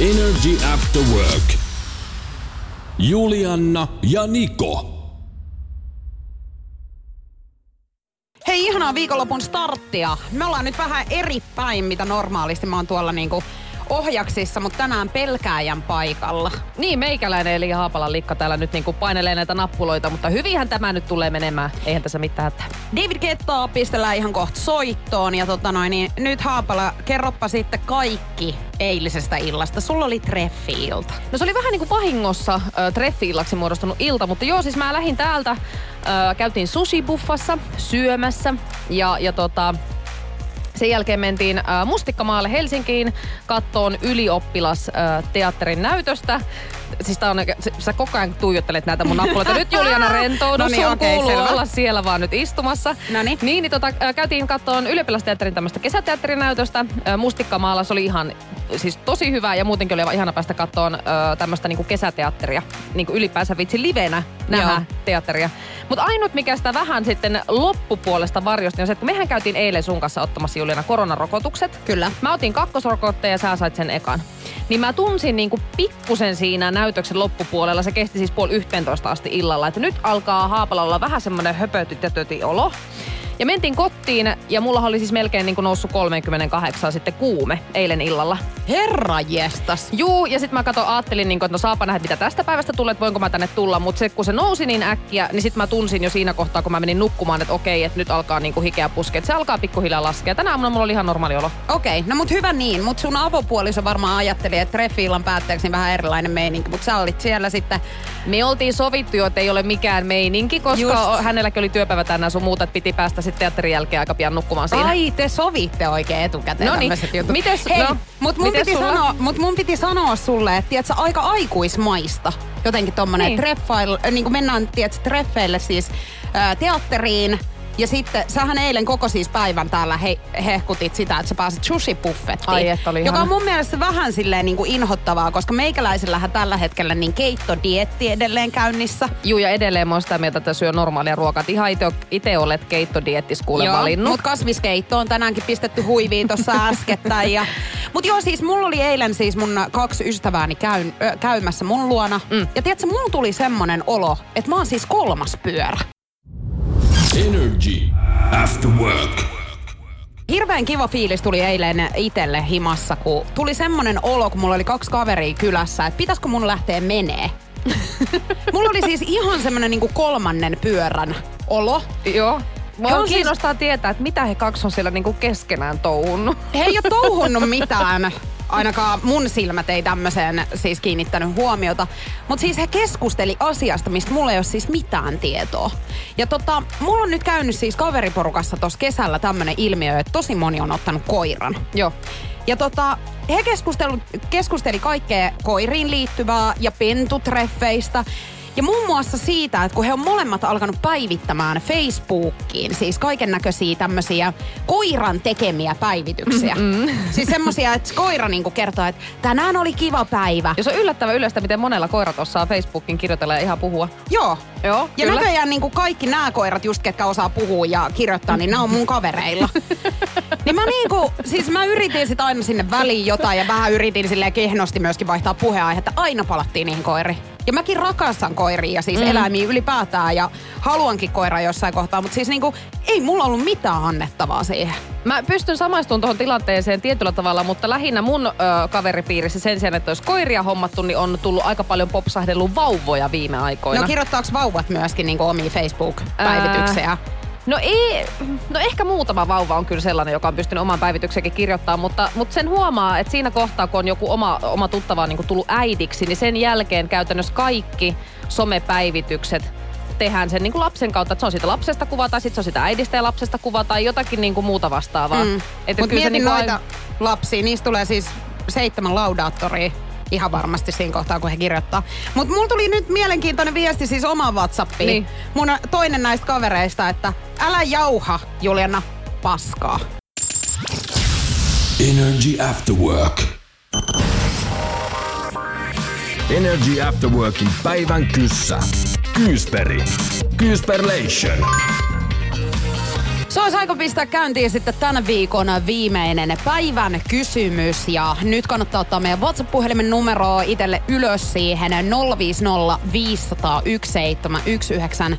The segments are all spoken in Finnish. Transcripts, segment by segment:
Energy After Work. Julianna ja Niko. Hei, ihanaa viikonlopun starttia. Me ollaan nyt vähän eri päin, mitä normaalisti mä oon tuolla niinku ohjaksissa, mutta tänään pelkääjän paikalla. Niin, meikäläinen eli Haapalan likka täällä nyt niinku painelee näitä nappuloita, mutta hyvinhän tämä nyt tulee menemään. Eihän tässä mitään hätää. David Kettaa pistellään ihan kohta soittoon ja tota noin, niin nyt Haapala, kerroppa sitten kaikki eilisestä illasta. Sulla oli treffi-ilta. No se oli vähän niinku vahingossa äh, treffi-illaksi muodostunut ilta, mutta joo, siis mä lähdin täältä, äh, käytiin sushi-buffassa syömässä ja, ja tota, sen jälkeen mentiin äh, Mustikkamaalle Helsinkiin kattoon ylioppilasteatterin äh, näytöstä. Siis tää on, sä koko ajan tuijottelet näitä mun nappuloita. Nyt Juliana rentoudu, no niin, sun okay, kuuluu selvä. olla siellä vaan nyt istumassa. Noniin. Niin, niin tota, äh, käytiin kattoon ylioppilasteatterin tämmöistä kesäteatterinäytöstä. Äh, Mustikkamaalla se oli ihan siis tosi hyvä ja muutenkin oli ihana päästä kattoon tämmöistä niinku kesäteatteria. Niinku ylipäänsä vitsi livenä nähdä Joo. teatteria. Mutta ainut mikä sitä vähän sitten loppupuolesta varjosti on se, että kun mehän käytiin eilen sun kanssa ottamassa Juliana koronarokotukset. Kyllä. Mä otin kakkosrokotteen ja sä sait sen ekan. Niin mä tunsin niinku pikkusen siinä näytöksen loppupuolella, se kesti siis puoli 11 asti illalla, että nyt alkaa Haapalalla vähän semmoinen höpöty olo. Ja mentiin kotiin ja mulla oli siis melkein niin kuin noussut 38 sitten kuume eilen illalla. Herra jestas. Juu, ja sitten mä katsoin, ajattelin, niin kuin, että no saapa nähdä, mitä tästä päivästä tulee, että voinko mä tänne tulla. Mutta se, kun se nousi niin äkkiä, niin sitten mä tunsin jo siinä kohtaa, kun mä menin nukkumaan, että okei, että nyt alkaa niin kuin hikeä puskea. Että se alkaa pikkuhiljaa laskea. Tänä aamuna mulla oli ihan normaali olo. Okei, no mut hyvä niin. Mutta sun avopuoliso varmaan ajatteli, että treffiillan päätteeksi niin vähän erilainen meininki. Mutta sä olit siellä sitten... Me oltiin sovittu jo, että ei ole mikään meininki, koska Just. hänelläkin oli työpäivä tänään sun muuta, että piti päästä sitten teatterin jälkeen aika pian nukkumaan siinä. Ai, te sovitte oikein etukäteen no niin. jutut. Mites, Hei, no, mut mun, piti sanoa, mut mun piti sanoa sulle, että tiedätkö, aika aikuismaista jotenkin tommonen niin. treffail, niin kuin mennään tiedätkö, treffeille siis ää, teatteriin, ja sitten, sähän eilen koko siis päivän täällä he, hehkutit sitä, että sä pääsit sushi-buffettiin. Ai, että oli Joka ihana. on mun mielestä vähän silleen niin kuin inhottavaa, koska meikäläisillähän tällä hetkellä niin keittodietti edelleen käynnissä. Juu, ja edelleen mä oon sitä mieltä, että syö normaalia ruokaa. Et ihan ite, ite olet keittodiettis kuule Joo, valinnut. mut kasviskeitto on tänäänkin pistetty huiviin tuossa äskettäin. Ja, mut joo, siis mulla oli eilen siis mun kaksi ystävääni käyn, ö, käymässä mun luona. Mm. Ja tiedätkö, mulla tuli semmonen olo, että mä oon siis kolmas pyörä. Energy After Work. Hirveän kiva fiilis tuli eilen itelle himassa, kun tuli semmonen olo, kun mulla oli kaksi kaveria kylässä, että pitäisikö mun lähteä menee. mulla oli siis ihan semmonen niinku kolmannen pyörän olo. Joo. Mua siis- kiinnostaa tietää, että mitä he kaksi on siellä niinku keskenään touhunnut. He ei ole touhunnut mitään. Ainakaan mun silmät ei tämmöiseen siis kiinnittänyt huomiota. Mutta siis he keskusteli asiasta, mistä mulla ei ole siis mitään tietoa. Ja tota, mulla on nyt käynyt siis kaveriporukassa tuossa kesällä tämmönen ilmiö, että tosi moni on ottanut koiran. Joo. Ja tota, he keskusteli kaikkea koiriin liittyvää ja pentutreffeistä. Ja muun muassa siitä, että kun he on molemmat alkanut päivittämään Facebookiin, siis kaiken näköisiä tämmöisiä koiran tekemiä päivityksiä. Mm-hmm. Siis semmosia, että koira niinku kertoo, että tänään oli kiva päivä. Ja se on yllättävän yleistä, miten monella koirat osaa Facebookin kirjoitella ja ihan puhua. Joo. Joo, Ja kyllä. näköjään niin kuin kaikki nämä koirat, just ketkä osaa puhua ja kirjoittaa, niin nämä on mun kavereilla. niin mä niinku, siis mä yritin sit aina sinne väliin jotain ja vähän yritin silleen kehnosti myöskin vaihtaa puheenaihetta. Aina palattiin niihin koiriin. Ja mäkin rakastan koiria ja siis mm. eläimiä ylipäätään ja haluankin koiraa jossain kohtaa, mutta siis niinku, ei mulla ollut mitään annettavaa siihen. Mä pystyn samaistumaan tuohon tilanteeseen tietyllä tavalla, mutta lähinnä mun ö, kaveripiirissä sen sijaan, että olisi koiria hommattu, niin on tullut aika paljon popsahdellut vauvoja viime aikoina. No kirjoittaako vauvat myöskin niinku omia Facebook-päivityksiä? Ää, No ei, no ehkä muutama vauva on kyllä sellainen, joka on pystynyt oman päivityksenkin kirjoittamaan, mutta, mutta sen huomaa, että siinä kohtaa, kun on joku oma, oma tuttava niin tullut äidiksi, niin sen jälkeen käytännössä kaikki somepäivitykset tehdään sen niin kuin lapsen kautta, että se on siitä lapsesta kuva tai sitten se on sitä äidistä ja lapsesta kuva tai jotakin niin kuin muuta vastaavaa. Mm. Että Mut kyllä se mietin niin kuin noita, lapsia. Niistä tulee siis seitsemän laudaattoria ihan varmasti siinä kohtaa, kun he kirjoittaa. Mutta mulla tuli nyt mielenkiintoinen viesti siis omaan Whatsappiin. Niin. Mun toinen näistä kavereista, että älä jauha, Juliana, paskaa. Energy After Work. Energy After Workin päivän kyssä. Kyysperi. Kyysperlation. Se olisi aika pistää käyntiin sitten tänä viikon viimeinen päivän kysymys. Ja nyt kannattaa ottaa meidän WhatsApp-puhelimen numero itselle ylös siihen 050 500 1719.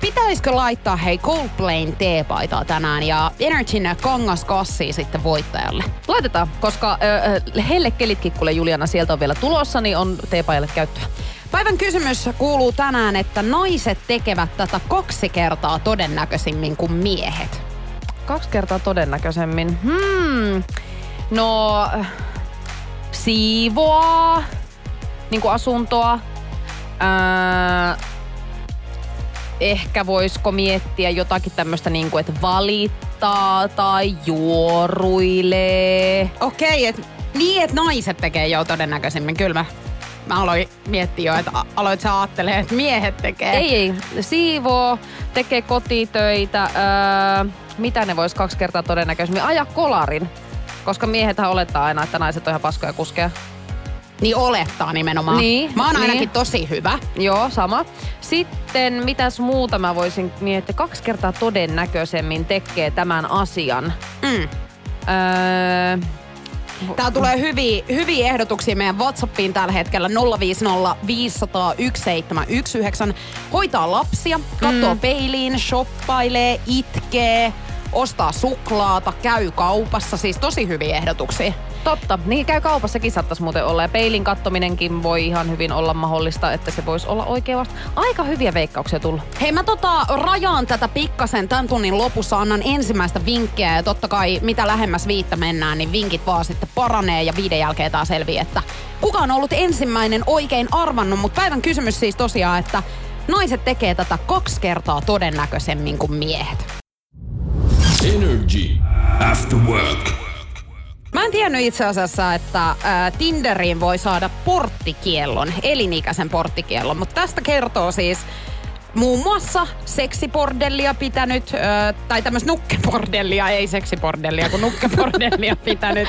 Pitäisikö laittaa hei Coldplayn teepaitaa tänään ja Energyn kangaskassia sitten voittajalle? Laitetaan, koska ö, hellekelitkin, kuule Juliana, sieltä on vielä tulossa, niin on teepajalle käyttöä. Päivän kysymys kuuluu tänään, että naiset tekevät tätä kaksi kertaa todennäköisimmin kuin miehet. Kaksi kertaa todennäköisemmin. Hmm. No, siivoaa, niin kuin asuntoa. Ää, ehkä voisiko miettiä jotakin tämmöistä, niin kuin, että valittaa tai juoruilee. Okei, et, niin että naiset tekee jo todennäköisimmin. Kyllä mä, mä aloin miettiä jo, että aloit sä ajattelee, että miehet tekee. Ei, ei. Siivoo, tekee kotitöitä. Öö, mitä ne vois kaksi kertaa todennäköisemmin? Aja kolarin. Koska miehethän olettaa aina, että naiset on ihan paskoja kuskeja. Niin olettaa nimenomaan. Niin, Mä oon ainakin niin. tosi hyvä. Joo, sama. Sitten mitäs muuta mä voisin miettiä? Kaksi kertaa todennäköisemmin tekee tämän asian. Mm. Öö, Tää tulee hyviä, hyviä ehdotuksia meidän Whatsappiin tällä hetkellä 050 500 1719. Hoitaa lapsia, katsoo mm. peiliin, shoppailee, itkee, ostaa suklaata, käy kaupassa. Siis tosi hyviä ehdotuksia. Totta. Niin käy kaupassakin saattaisi muuten olla. Ja peilin kattominenkin voi ihan hyvin olla mahdollista, että se voisi olla oikea vasta. Aika hyviä veikkauksia tullut. Hei mä tota rajaan tätä pikkasen tämän tunnin lopussa, annan ensimmäistä vinkkiä ja totta kai mitä lähemmäs viittä mennään, niin vinkit vaan sitten paranee ja viiden jälkeen taas selviää, että kuka on ollut ensimmäinen oikein arvannut, mutta päivän kysymys siis tosiaan, että naiset tekee tätä kaksi kertaa todennäköisemmin kuin miehet. Energy After Work. Mä en tiennyt itse asiassa, että ää, Tinderiin voi saada porttikiellon, elinikäisen porttikiellon, mutta tästä kertoo siis muun muassa seksibordellia pitänyt, ö, tai tämmöistä nukkebordellia, ei seksibordellia, kun nukkebordellia pitänyt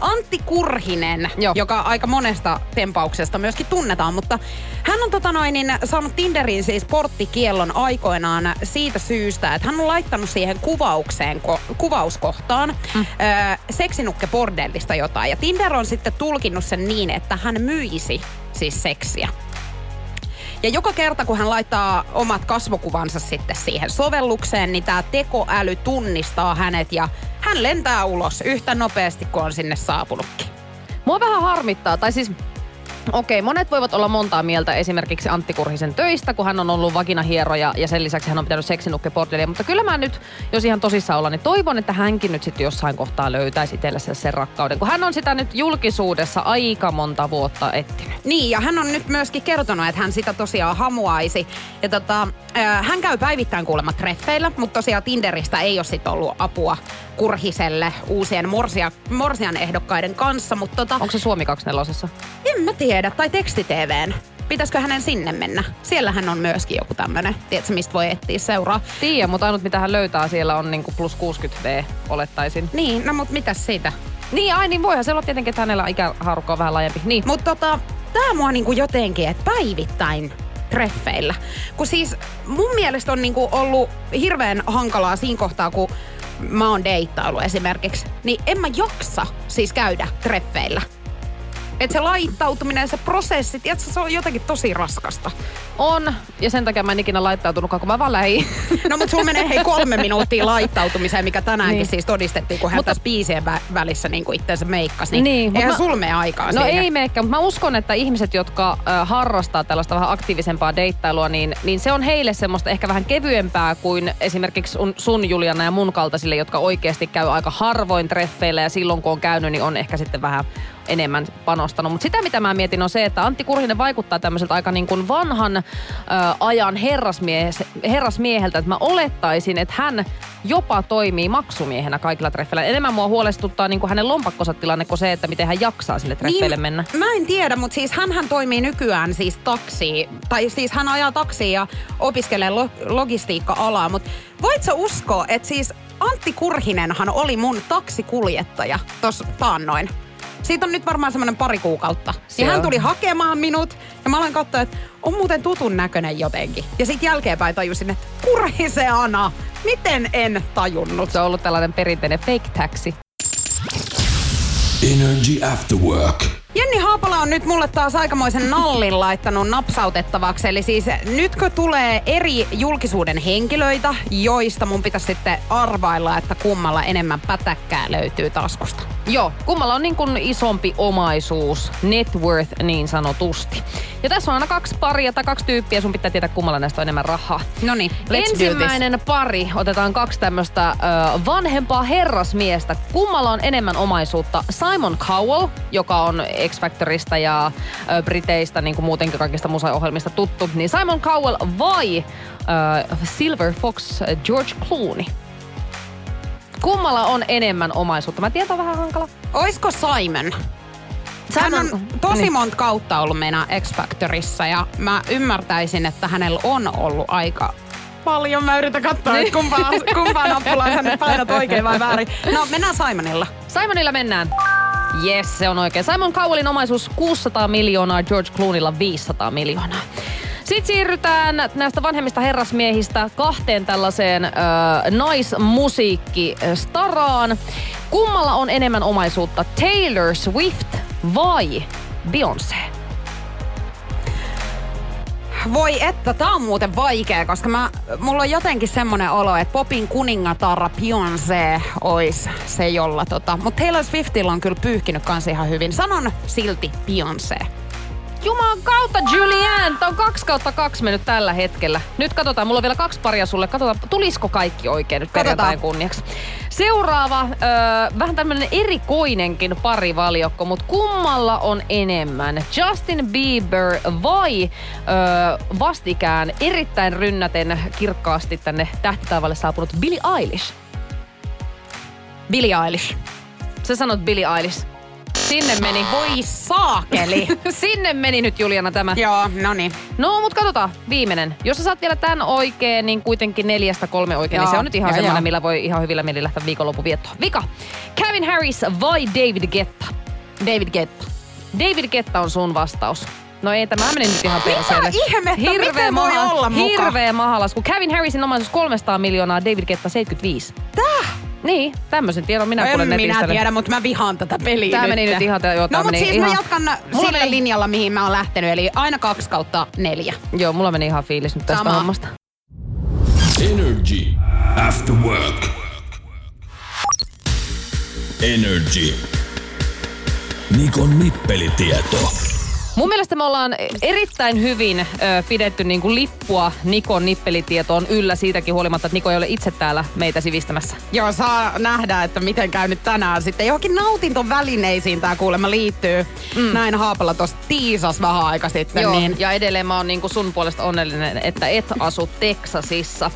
Antti Kurhinen, Joo. joka aika monesta tempauksesta myöskin tunnetaan, mutta hän on tota noin, niin, saanut Tinderiin siis porttikiellon aikoinaan siitä syystä, että hän on laittanut siihen kuvaukseen, ko, kuvauskohtaan mm. ö, seksinukkebordelista jotain. Ja Tinder on sitten tulkinnut sen niin, että hän myisi siis seksiä. Ja joka kerta, kun hän laittaa omat kasvokuvansa sitten siihen sovellukseen, niin tämä tekoäly tunnistaa hänet ja hän lentää ulos yhtä nopeasti kuin on sinne saapunutkin. Mua vähän harmittaa, tai siis Okei, monet voivat olla montaa mieltä esimerkiksi Antti Kurhisen töistä, kun hän on ollut vaginahieroja ja sen lisäksi hän on pitänyt seksinukkebordelia. Mutta kyllä mä nyt, jos ihan tosissaan olla, niin toivon, että hänkin nyt sitten jossain kohtaa löytäisi itsellensä sen rakkauden. Kun hän on sitä nyt julkisuudessa aika monta vuotta etsinyt. Niin, ja hän on nyt myöskin kertonut, että hän sitä tosiaan hamuaisi. Ja tota, äh, hän käy päivittäin kuulemma treffeillä, mutta tosiaan Tinderistä ei ole sit ollut apua Kurhiselle uusien morsia, morsian ehdokkaiden kanssa. Mutta tota, Onko se Suomi 24? en mä tiedä, tai tekstitvn. Pitäisikö hänen sinne mennä? Siellähän on myöskin joku tämmönen, tiedätkö, mistä voi etsiä seuraa. Tiedä, mutta ainut mitä hän löytää siellä on niinku plus 60 V, olettaisin. Niin, no mut mitäs siitä? Niin, ai niin voihan se olla tietenkin, että hänellä ikähaarukka on vähän laajempi. Niin. Mutta tota, tää mua niinku jotenkin, että päivittäin treffeillä. Kun siis mun mielestä on niinku ollut hirveän hankalaa siinä kohtaa, kun mä oon deittailu esimerkiksi, niin en mä jaksa siis käydä treffeillä. Et se laittautuminen, se prosessi, tiedätkö, se on jotenkin tosi raskasta. On, ja sen takia mä en ikinä laittautunutkaan, kun mä vaan lähdin. No mutta sulla menee hei kolme minuuttia laittautumiseen, mikä tänäänkin Niin. siis todistettiin, kun hän Mutta- tässä biisien vä- välissä niin kuin itseensä meikkasi. Niin, Niin, eihän mä- sulla mene aikaa No siihen. ei meekään, mutta mä uskon, että ihmiset, jotka äh, harrastaa tällaista vähän aktiivisempaa deittailua, niin, niin se on heille semmoista ehkä vähän kevyempää kuin esimerkiksi sun, sun Juliana ja mun kaltaisille, jotka oikeasti käy aika harvoin treffeillä ja silloin kun on käynyt, niin on ehkä sitten vähän enemmän panostanut. Mutta sitä, mitä mä mietin, on se, että Antti Kurhinen vaikuttaa tämmöiseltä aika niin kuin vanhan ö, ajan herrasmie- herrasmieheltä. Että mä olettaisin, että hän jopa toimii maksumiehenä kaikilla treffeillä. Enemmän mua huolestuttaa niin kuin hänen lompakkonsa tilanne kuin se, että miten hän jaksaa sinne treffeille mennä. Mä en tiedä, mutta siis hän toimii nykyään siis taksi, tai siis hän ajaa taksia ja opiskelee lo- logistiikka-alaa, mutta voit sä uskoa, että siis Antti Kurhinenhan oli mun taksikuljettaja tossa taannoin. Siitä on nyt varmaan semmoinen pari kuukautta. Se ja hän on. tuli hakemaan minut ja mä aloin katsoa, että on muuten tutun näköinen jotenkin. Ja sitten jälkeenpäin tajusin, että Kurhise Ana, miten en tajunnut. Se on ollut tällainen perinteinen fake taxi. Energy After Work. Jenni Haapala on nyt mulle taas aikamoisen nallin laittanut napsautettavaksi. Eli siis nytkö tulee eri julkisuuden henkilöitä, joista mun pitäisi sitten arvailla, että kummalla enemmän pätäkkää löytyy taskusta. Joo, kummalla on niin kuin isompi omaisuus, net worth niin sanotusti. Ja tässä on aina kaksi paria tai kaksi tyyppiä, sun pitää tietää kummalla näistä on enemmän rahaa. No niin. Ensimmäinen pari, otetaan kaksi tämmöistä ö, vanhempaa herrasmiestä. Kummalla on enemmän omaisuutta? Simon Cowell, joka on X-Factorista ja ö, Briteistä, niin kuin muutenkin kaikista musaohjelmista tuttu. Niin Simon Cowell vai ö, Silver Fox George Clooney? Kummalla on enemmän omaisuutta? Mä tiedän, on vähän hankala. Oisko Simon? Hän on tosi niin. monta kautta ollut meidän X-Factorissa ja mä ymmärtäisin, että hänellä on ollut aika paljon. Mä yritän katsoa, että kumpaa, kumpaa nappulaa sä nyt painat oikein vai väärin. No, mennään Simonilla. Simonilla mennään. Yes, se on oikein. Simon Cowellin omaisuus 600 miljoonaa, George Clooneylla 500 miljoonaa. Sitten siirrytään näistä vanhemmista herrasmiehistä kahteen tällaiseen äh, naismusiikkistaraan. Kummalla on enemmän omaisuutta, Taylor Swift vai Beyoncé? Voi että, tää on muuten vaikea, koska mä, mulla on jotenkin semmonen olo, että popin kuningatarra Beyoncé ois se jolla tota. Mutta Taylor Swiftillä on kyllä pyyhkinyt kans ihan hyvin. Sanon silti Beyoncé. Jumalan kautta, Julianne! Tää on kaksi kautta kaksi mennyt tällä hetkellä. Nyt katsotaan, mulla on vielä kaksi paria sulle. Katsotaan, tulisiko kaikki oikein nyt Katsotaan. perjantain kunniaksi. Seuraava, öö, vähän tämmönen erikoinenkin parivaljokko, mutta kummalla on enemmän? Justin Bieber vai öö, vastikään erittäin rynnäten kirkkaasti tänne tähtitaavalle saapunut Billie Eilish? Billie Eilish. Sä sanot Billie Eilish. Sinne meni. Voi saakeli. Sinne meni nyt Juliana tämä. Joo, no niin. No, mut katsotaan, viimeinen. Jos sä saat vielä tämän oikein, niin kuitenkin neljästä kolme oikein, niin Joo, se on nyt ihan joo, semmoinen, joo. millä voi ihan hyvillä mielin lähteä viikonlopun viettoon. Vika. Kevin Harris vai David Getta? David Guetta. David Getta on sun vastaus. No ei, tämä meni nyt ihan Mitä perseelle. ihmettä? Miten voi olla muka? Hirveä mahalasku. Kevin Harrisin omaisuus 300 miljoonaa, David Getta 75. Täh? Niin, tämmöisen tiedon minä En kuulen netistä. minä tiedä, mutta mä vihaan tätä peliä Tää nyt. meni nyt ihan- joo, No mut meni siis ihan- mä jatkan Mulla sillä meni- linjalla, mihin mä oon lähtenyt. Eli aina kaksi kautta neljä. Joo, mulla meni ihan fiilis nyt tästä Sama. hommasta. Energy After Work. Energy. Nikon nippelitieto. Mun mielestä me ollaan erittäin hyvin ö, pidetty niin kuin lippua Nikon nippelitietoon yllä siitäkin huolimatta, että Niko ei ole itse täällä meitä sivistämässä. Joo, saa nähdä, että miten käy nyt tänään sitten. Johonkin nautintovälineisiin tää kuulemma liittyy. Mm. Näin Haapala tuossa tiisas vähän aika sitten. Joo, Niin. ja edelleen mä oon niin kuin sun puolesta onnellinen, että et asu Teksasissa.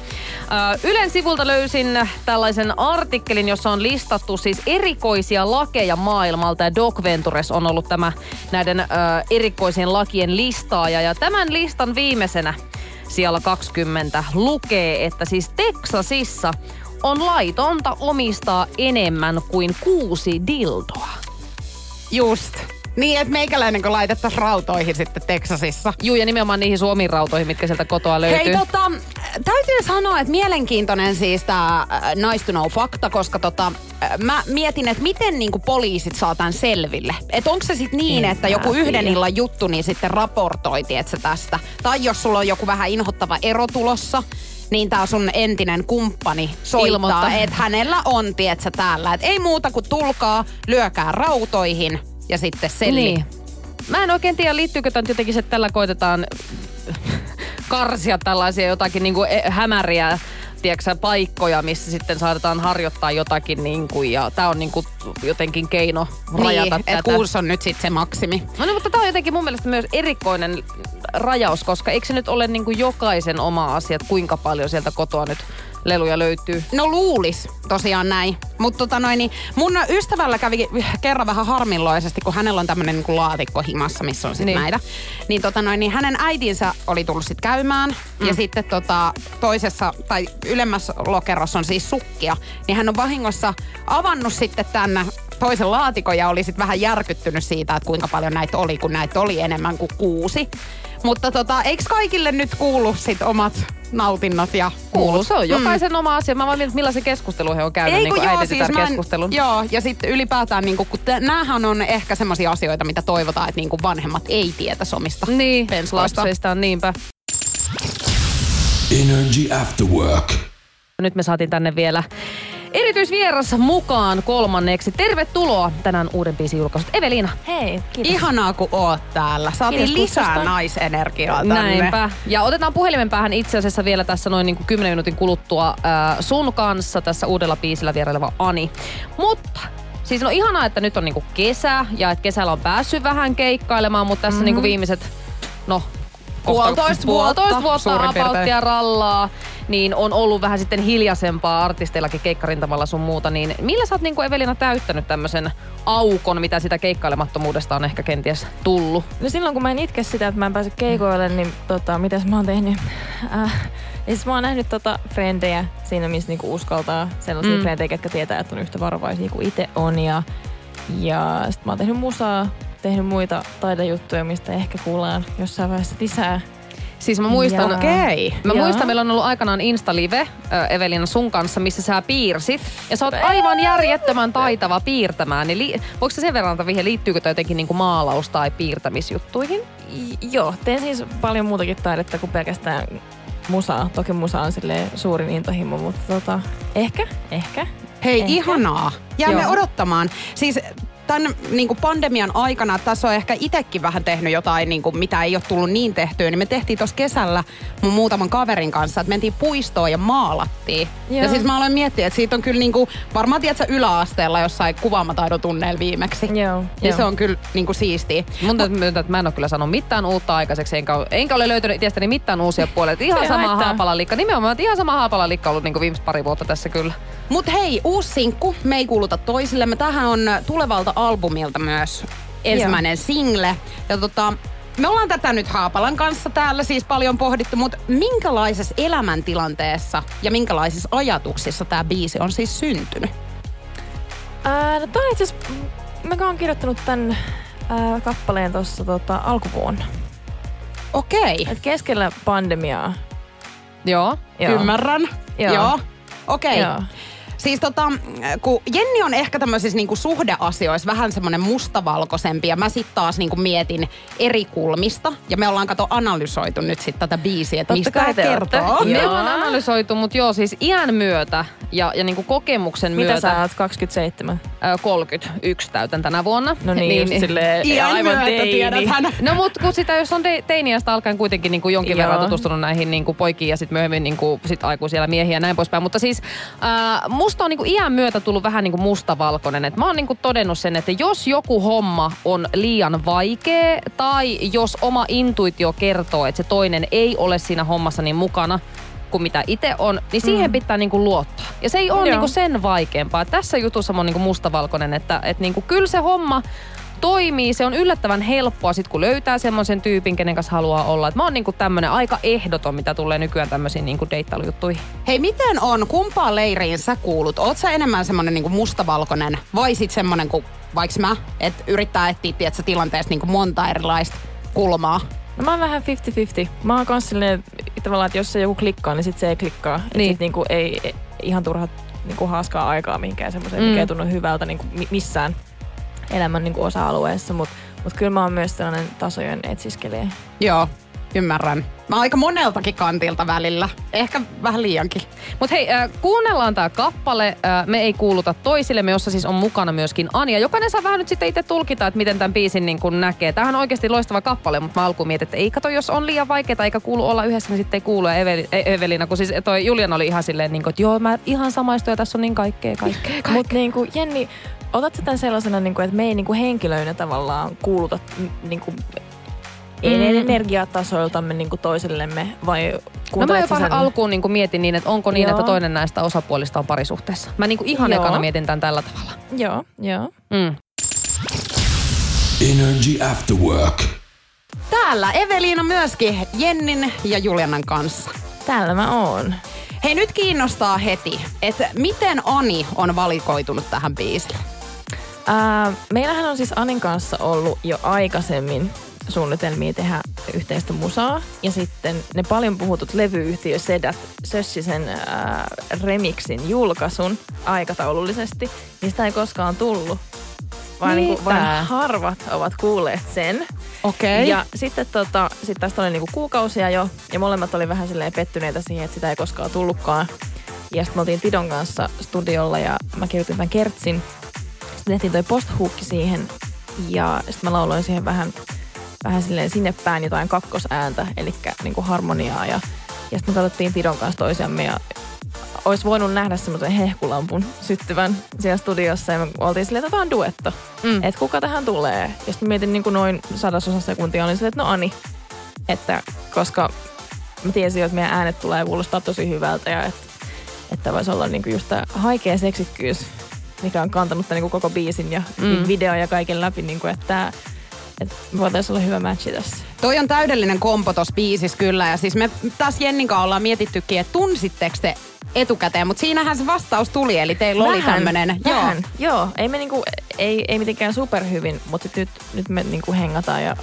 Ö, Ylen sivulta löysin tällaisen artikkelin, jossa on listattu siis erikoisia lakeja maailmalta. Ja Doc Ventures on ollut tämä näiden ö, erikoisien lakien listaaja. Ja tämän listan viimeisenä siellä 20 lukee, että siis Teksasissa on laitonta omistaa enemmän kuin kuusi dildoa. Just. Niin, että meikäläinen kun laitettaisiin rautoihin sitten Teksasissa. Juu, ja nimenomaan niihin suomiin rautoihin, mitkä sieltä kotoa löytyy. Hei, tota, täytyy sanoa, että mielenkiintoinen siis tämä nice to know fakta, koska tota, äh, mä mietin, että miten niinku poliisit saa tämän selville. Että onko se sitten niin, En että joku yhden tiedä. illan juttu, niin sitten raportoi, tiedätkö, tästä. Tai jos sulla on joku vähän inhottava ero tulossa, niin tää sun entinen kumppani soittaa, että hänellä on, tiedätkö, täällä. Että ei muuta kuin tulkaa, lyökää rautoihin ja sitten selli. Niin. Mä en oikein tiedä, liittyykö tämä jotenkin se, että tällä koitetaan karsia tällaisia jotakin niinku e- hämäriä tiedätkö, paikkoja, missä sitten saatetaan harjoittaa jotakin niin kuin, ja tää on niin kuin, jotenkin keino rajata niin, tätä. kuusi on nyt sitten se maksimi. No niin, mutta tämä on jotenkin mun mielestä myös erikoinen rajaus, koska eikö se nyt ole niin kuin jokaisen oma asia, että kuinka paljon sieltä kotoa nyt leluja löytyy? No luulis tosiaan näin. Mutta tota noin, niin mun ystävällä kävi kerran vähän harmilloisesti, kun hänellä on tämmönen niinku laatikko himassa, missä on sitten Niin. niin. näitä. Niin, tota noin, niin hänen äitinsä oli tullut sitten käymään. Mm. Ja sitten tota, toisessa tai ylemmässä lokerossa on siis sukkia. Niin hän on vahingossa avannut sitten tänne toisen laatikon ja oli sitten vähän järkyttynyt siitä, että kuinka paljon näitä oli, kun näitä oli enemmän kuin kuusi. Mutta tota, eikö kaikille nyt kuulu sit omat nautinnot ja Kuuluu, se on jokaisen oma asia. Mä vaan mietin, millaisen keskustelun he on käynyt, niin kuin äiti siis mä en- keskustelun. Joo, ja sitten ylipäätään, niin kun te, näähän on ehkä semmoisia asioita, mitä toivotaan, että niin vanhemmat ei tietäisi omista Niin, penskoista. lapsista on niinpä. Energy After Work. Nyt me saatiin tänne vielä erityisvieras mukaan kolmanneksi. Tervetuloa tänään uuden biisin julkaisut. Evelina. Hei, kiitos. Ihanaa, kun oot täällä. Saatiin Kiitos lisää kutsusta. naisenergiaa tänne. Näinpä. Ja otetaan puhelimen päähän itse asiassa vielä tässä noin niin kuin 10 minuutin kuluttua äh, sun kanssa tässä uudella biisillä vieraileva Ani. Mutta Siis no ihanaa, että nyt on niinku kesä ja että kesällä on päässyt vähän keikkailemaan, mutta tässä mm-hmm. niinku viimeiset, no Puolitoista puolitoista vuotta, vuotta suurin piirtein. apauttia rallaa, niin on ollut vähän sitten hiljaisempaa artisteillakin keikkarintamalla sun muuta. Niin millä sä oot niinku Evelina täyttänyt tämmöisen aukon, mitä sitä keikkailemattomuudesta on ehkä kenties tullut? No silloin kun mä en itke sitä, että mä en pääse keikoille, niin tota, mitäs mä oon tehnyt? Äh, ja siis mä oon nähnyt tota frendejä siinä, missä niinku uskaltaa sellaisia Mm. frendejä, jotka tietää, että on yhtä varovaisia kuin itse on. Ja, ja sit mä oon tehnyt musaa, tehnyt muita taidejuttuja, mistä ehkä kuullaan jossain vaiheessa lisää. Siis mä muistan, Ja- Okei. Mä Joo. muistan, meillä on ollut aikanaan Insta-live, Evelina, sun kanssa, missä sä piirsit. Ja sä oot aivan järjettömän taitava piirtämään. Niin li- voiko sä sen verran vihje, liittyykö toi jotenkin niinku maalaus- tai piirtämisjuttuihin? I- joo, teen siis paljon muutakin taidetta kuin pelkästään musaa. Toki musa on silleen suurin intohimo, mutta tota, ehkä, ehkä. Hei, Ehkä. ihanaa. Jäämme Joo. odottamaan. Siis tämän niin kuin pandemian aikana, tässä on ehkä itsekin vähän tehnyt jotain, niin kuin, mitä ei ole tullut niin tehtyä, niin me tehtiin tuossa kesällä mun muutaman kaverin kanssa, että mentiin puistoon ja maalattiin. Joo. Ja siis mä aloin miettiä, että siitä on kyllä niin kuin, varmaan tiedätkö yläasteella jossain kuvaamataidon tunneilla viimeksi. Joo, Ja joo. se on kyllä niin kuin siistiä. Mun täytyy myöntää, että mä en ole kyllä sanonut mitään uutta aikaiseksi, enkä, ole- enkä ole löytänyt itsestäni mitään uusia puolia. Että Ihan sama haapalan Nimenomaan, että ihan sama haapalan ollut niinku viimeiset pari vuotta tässä kyllä. Mut hei, uusi sinkku, me ei kuuluta toisillemme. Tähän on tulevalta albumilta myös ensimmäinen single. Ja tota, me ollaan tätä nyt Haapalan kanssa täällä siis paljon pohdittu, mutta minkälaisessa elämäntilanteessa ja minkälaisissa ajatuksissa tämä biisi on siis syntynyt? Ää, no tää on itse asiassa, mä oon kirjoittanut tän ää, kappaleen tuossa tota, alkuvuonna. Okei, Et keskellä pandemiaa. Joo. Joo. ymmärrän. Joo. Joo. Okei. Joo. Siis tota, kun Jenni on ehkä tämmöisissä niinku suhdeasioissa vähän semmoinen mustavalkoisempi ja mä sitten taas niinku mietin eri kulmista. Ja me ollaan kato analysoitu nyt sitten tätä biisiä, että mistä kertoo. Me ollaan analysoitu, mutta joo, siis iän myötä ja, ja niinku kokemuksen Mitä myötä. sä oot? 27? Ö, 31 täytän tänä vuonna. No niin, just silleen Iän aivan teini. No mut kun sitä, jos on de- teiniästä alkaen kuitenkin niin kuin jonkin Joo. verran tutustunut näihin niin kuin poikiin ja sitten myöhemmin niin kuin sit aikuisia miehiä ja näin poispäin. Mutta siis ää, musta on niin kuin iän myötä tullut vähän niin kuin mustavalkoinen. Et mä oon niin kuin todennut sen, että jos joku homma on liian vaikea tai jos oma intuitio kertoo, että se toinen ei ole siinä hommassa niin mukana, kuin mitä itse on, niin siihen mm. pitää niinku luottaa. Ja se ei ole Joo. niinku sen vaikeampaa. Tässä jutussa mä oon niinku mustavalkoinen, että et niinku, kyllä se homma toimii. Se on yllättävän helppoa sit, kun löytää semmoisen tyypin, kenen kanssa haluaa olla. Et mä oon niinku tämmönen aika ehdoton, mitä tulee nykyään tämmöisiin niinku deittailujuttuihin. Hei, miten on, kumpaan leiriin sä kuulut? Oot sä enemmän semmonen niinku mustavalkoinen vai sit semmonen kuin vaikka mä, että yrittää etsiä tiedätkö, tilanteesta niinku monta erilaista kulmaa? No mä oon vähän 50-50. Mä oon kans silleen, tavallaan, että jos se joku klikkaa, niin sit se ei klikkaa. Niin. Niin. Sit niinku ei, ei ihan turha niinku haaskaa aikaa mihinkään semmoiseen, Mm. mm. mikä ei tunnu hyvältä niinku mi- missään elämän niinku osa-alueessa. Mutta mut kyllä mä oon myös sellainen tasojen etsiskelijä. Joo. Ymmärrän. Mä oon aika moneltakin kantilta välillä. Ehkä vähän liiankin. Mutta hei, äh, kuunnellaan tämä kappale. Äh, me ei kuuluta toisillemme, jossa siis on mukana myöskin Anja. Jokainen saa vähän nyt sitten itse tulkita, että miten tämän biisin niin kun näkee. Tämähän on oikeasti loistava kappale, mutta mä alkuun mietin, että ei kato, jos on liian vaikeaa eikä kuulu olla yhdessä, niin sitten ei kuulu. Ja Eveli, e- Evelina, kun siis toi Julian oli ihan silleen, niin kun, että joo, mä ihan samaistuin ja tässä on niin kaikkea, kaikkea, kaikkea. Mutta niinku, Jenni, otat sä tämän sellaisena, niinku, että me ei niinku henkilöinä tavallaan kuuluta m- niinku, Mm. mm. energiatasoiltamme niinku toisillemme vai No mä jopa sen- alkuun niin mietin niin, että onko niin, Joo. että toinen näistä osapuolista on parisuhteessa. Mä niin ihan Joo. ekana mietin tämän tällä tavalla. Joo, joo. Mm. Energy After Work. Täällä Eveliina myöskin Jennin ja Julianan kanssa. Täällä mä oon. Hei, nyt kiinnostaa heti, että miten Ani on valikoitunut tähän biisille? Ää, meillähän on siis Anin kanssa ollut jo aikaisemmin suunnitelmia tehdä yhteistä musaa. Ja sitten ne paljon puhutut levyyhtiö Sedat sössi sen ää, remixin julkaisun aikataulullisesti. Niin sitä ei koskaan tullut. Vaan, niin kuin, vain harvat ovat kuulleet sen. Okei. Ja sitten tota, sit tästä oli niinku kuukausia jo, ja molemmat oli vähän silleen pettyneitä siihen, että sitä ei koskaan tullutkaan. Ja sitten me oltiin Tidon kanssa studiolla ja mä kirjoitin tämän kertsin. Sitten tehtiin toi posthuukki siihen ja sitten mä lauloin siihen vähän, vähän silleen sinne päin jotain kakkosääntä, eli niinku harmoniaa. Ja, ja sitten me katsottiin Tidon kanssa toisiamme ja olisi voinut nähdä semmoisen hehkulampun syttyvän siellä studiossa ja me oltiin silleen, että tämä on duetto. Mm. Että kuka tähän tulee. Ja sitten mietin niin kuin noin sadasosa sekuntia, olin silleen, että no Ani. Että koska mä tiesin, että meidän äänet tulee kuulostaa tosi hyvältä ja että, että voisi olla niin kuin just tämä haikea seksikkyys, mikä on kantanut tämän niin kuin koko biisin ja mm. video ja kaiken läpi, niin kuin, että, että voitaisiin olla hyvä matchi tässä. Toi on täydellinen kompo tossa biisissä kyllä. Ja siis me tässä Jennin kanssa ollaan mietittykin, että tunsitteko te etukäteen, mutta siinähän se vastaus tuli, eli teillä oli tämmönen. Vähän, joo. joo. Ei, me niinku, ei, ei mitenkään superhyvin, mutta nyt, nyt me niinku hengataan ja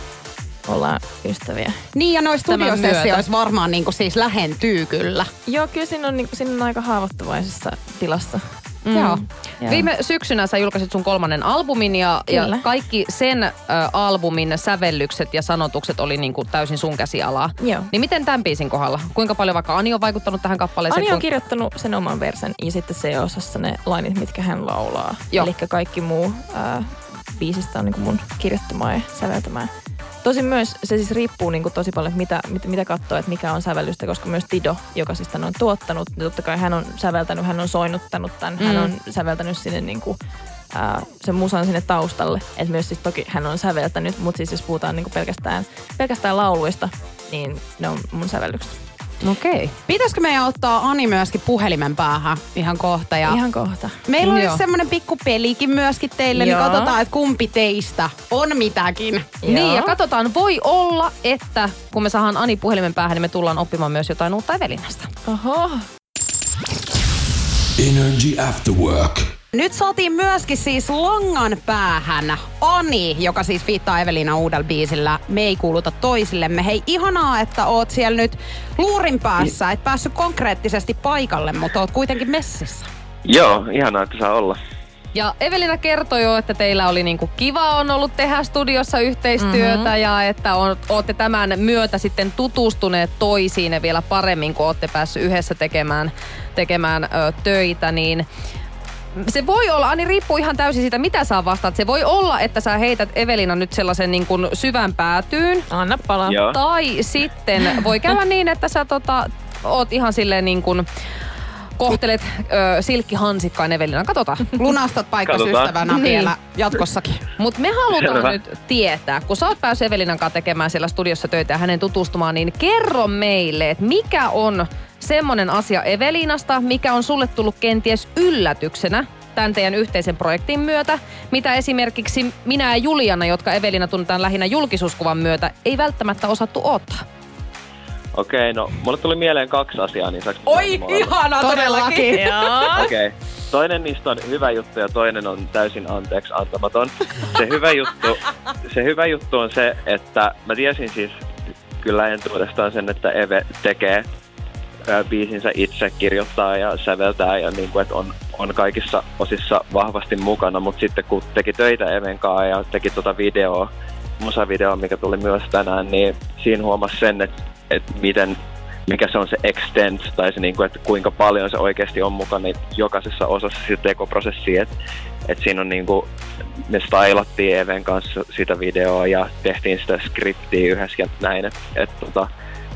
ollaan ystäviä. Niin ja noissa studiosessioissa varmaan niinku siis lähentyy kyllä. Joo, kyllä siinä on, niinku, siinä on aika haavoittuvaisessa tilassa. Mm. Joo. Joo. Viime syksynä sä julkaisit sun kolmannen albumin ja, ja kaikki sen ä, albumin sävellykset ja sanotukset oli niin kuin täysin sun käsialaa. Joo. Niin miten tämän biisin kohdalla? Kuinka paljon vaikka Ani on vaikuttanut tähän kappaleeseen? Ani on Kuin- kirjoittanut sen oman versen ja sitten C-osassa ne lainit, mitkä hän laulaa. Eli kaikki muu ää, biisistä on niinku mun kirjoittamaa ja säveltämää. Tosin myös se siis riippuu niinku tosi paljon, että mitä, mitä, mitä katsoo, että mikä on sävellystä, koska myös Tido, joka siis tän on tuottanut, niin totta kai hän on säveltänyt, hän on soinnuttanut tämän, mm. hän on säveltänyt sinne niinku, ää, sen musan sinne taustalle. Että myös siis toki hän on säveltänyt, mutta siis jos puhutaan niinku pelkästään, pelkästään lauluista, niin ne on mun sävellykset. Okei. Okay. Pitäisikö meidän ottaa Ani myöskin puhelimen päähän ihan kohta? Ja Ihan kohta. Meillä on Joo. nyt semmonen pikku pelikin myöskin teille, niin Joo. katsotaan, että kumpi teistä on mitäkin. Niin, ja katsotaan, voi olla, että kun me saadaan Ani puhelimen päähän, niin me tullaan oppimaan myös jotain uutta Evelinasta. Oho. Energy After Work. Nyt saatiin myöskin siis langan päähän Ani, joka siis viittaa Evelina uudella biisillä Me ei kuuluta toisillemme. Hei, ihanaa, että oot siellä nyt luurin päässä. Et päässyt konkreettisesti paikalle, mutta oot kuitenkin messissä. Joo, ihanaa, että saa olla. Ja Evelina kertoi jo, että teillä oli niinku kiva on ollut tehdä studiossa yhteistyötä mm-hmm. ja että on, olette tämän myötä sitten tutustuneet toisiin vielä paremmin, kun olette päässyt yhdessä tekemään, tekemään ö, töitä, niin se voi olla, Ani riippuu ihan täysin siitä, mitä sä vastaat. Se voi olla, että sä heität Evelina nyt sellaisen niin kuin syvän päätyyn. Anna palaa. Joo. Tai sitten voi käydä niin, että sä tota, oot ihan silleen niin kuin kohtelet ö, silkkihansikkain Evelina. Katsotaan. Lunastat paikkas Katsotaan. ystävänä Niin. vielä jatkossakin. Mutta me halutaan Selvä. nyt tietää, kun sä oot päässyt Evelinan kanssa tekemään siellä studiossa töitä ja hänen tutustumaan, niin kerro meille, että mikä on semmonen asia Evelinasta, mikä on sulle tullut kenties yllätyksenä tämän teidän yhteisen projektin myötä, mitä esimerkiksi minä ja Juliana, jotka Evelina tunnetaan lähinnä julkisuuskuvan myötä, ei välttämättä osattu ottaa. Okei, no mulle tuli mieleen kaksi asiaa, niin saaks Oi, sanoa molemmat? ihana todellakin. Joo. Okei. Toinen niistä on hyvä juttu ja toinen on täysin anteeksi antamaton. Se hyvä juttu, se hyvä juttu on se, että mä tiesin siis kyllä entuudestaan sen, että Eve tekee ää, biisinsä itse, kirjoittaa ja säveltää ja niin kuin, että on, on kaikissa osissa vahvasti mukana, mutta sitten kun teki töitä Even kanssa ja teki tota videoa, musavideo, mikä tuli myös tänään, niin siinä huomasi sen, että, että miten mikä se on se extent, tai se, niin kuin, että kuinka paljon se oikeasti on mukana niin jokaisessa osassa sitä tekoprosessia. Että, että siinä on niin kuin, me stylattiin Even kanssa sitä videoa ja tehtiin sitä skriptiä yhdessä ja näin. Että, että, tota,